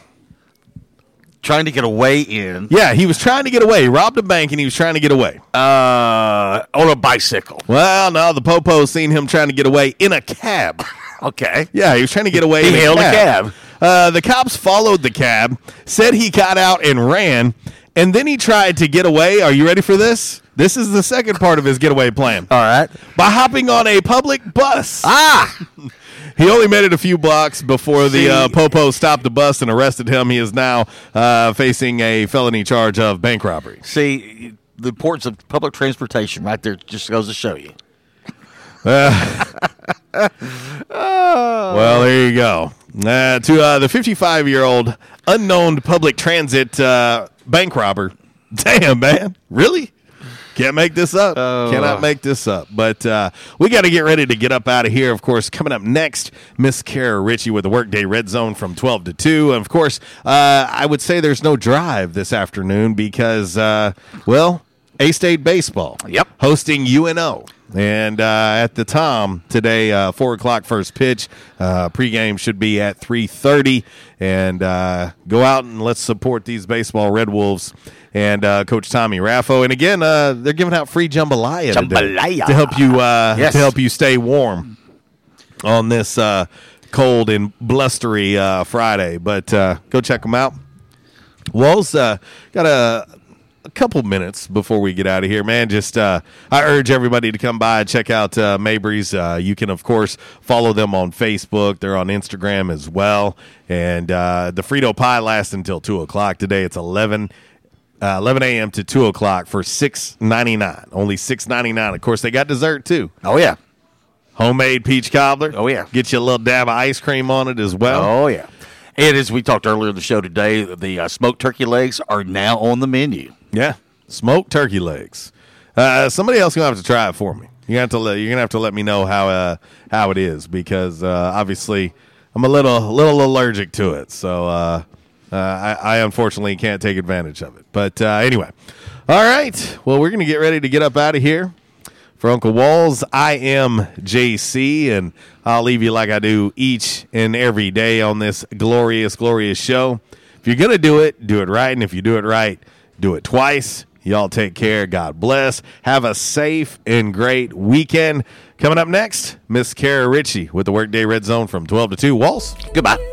Trying to get away in. Yeah, he was trying to get away. He robbed a bank and he was trying to get away. Uh, on a bicycle. Well, no, the popo seen him trying to get away in a cab. Okay. Yeah, he was trying to get away. He in hailed a cab. Uh, the cops followed the cab, said he got out and ran, and then he tried to get away. Are you ready for this? This is the second part of his getaway plan. All right. By hopping on a public bus. Ah! (laughs) He only made it a few blocks before the uh, Popo stopped the bus and arrested him. He is now uh, facing a felony charge of bank robbery. See, the importance of public transportation right there just goes to show you. Well, there you go. Uh, to uh, the 55 year old unknown public transit uh, bank robber. (laughs) Damn, man. Really? Can't make this up. Cannot make this up. But uh, we got to get ready to get up out of here. Of course, coming up next, Miss Kara Ritchie with the Workday Red Zone from 12 to 2. And of course, uh, I would say there's no drive this afternoon because, uh, well, A State Baseball. Yep. Hosting UNO. And uh, at the Tom today, uh, four o'clock first pitch. Uh, pregame should be at three thirty, and uh, go out and let's support these baseball Red Wolves and uh, Coach Tommy Raffo. And again, uh, they're giving out free jambalaya, today Jambalaya. to help you uh, Yes. to help you stay warm on this uh, cold and blustery uh, Friday. But uh, go check them out. Walls uh, got a, a couple minutes before we get out of here, man. Just uh, I urge everybody to come by and check out uh, Mabry's. Uh, you can of course follow them on Facebook. They're on Instagram as well. And uh, the Frito pie lasts until two o'clock today. It's eleven. Uh, 11 a.m. to 2 o'clock for six ninety nine. Only six ninety nine. Of course, they got dessert too. Oh yeah, homemade peach cobbler. Oh yeah, get you a little dab of ice cream on it as well. Oh yeah. And as we talked earlier in the show today, the uh, smoked turkey legs are now on the menu. Yeah, smoked turkey legs. Uh, somebody else gonna have to try it for me. You have to you're gonna have to let me know how uh, how it is because uh, obviously I'm a little little allergic to it. So uh, uh, I, I unfortunately can't take advantage of it. But uh, anyway, all right. Well, we're gonna get ready to get up out of here. For Uncle Walls, I am JC, and I'll leave you like I do each and every day on this glorious, glorious show. If you're to do it, do it right. And if you do it right, do it twice. Y'all take care. God bless. Have a safe and great weekend. Coming up next, Miss Kara Ritchie with the Workday Red Zone from 12 to 2. Walls, goodbye.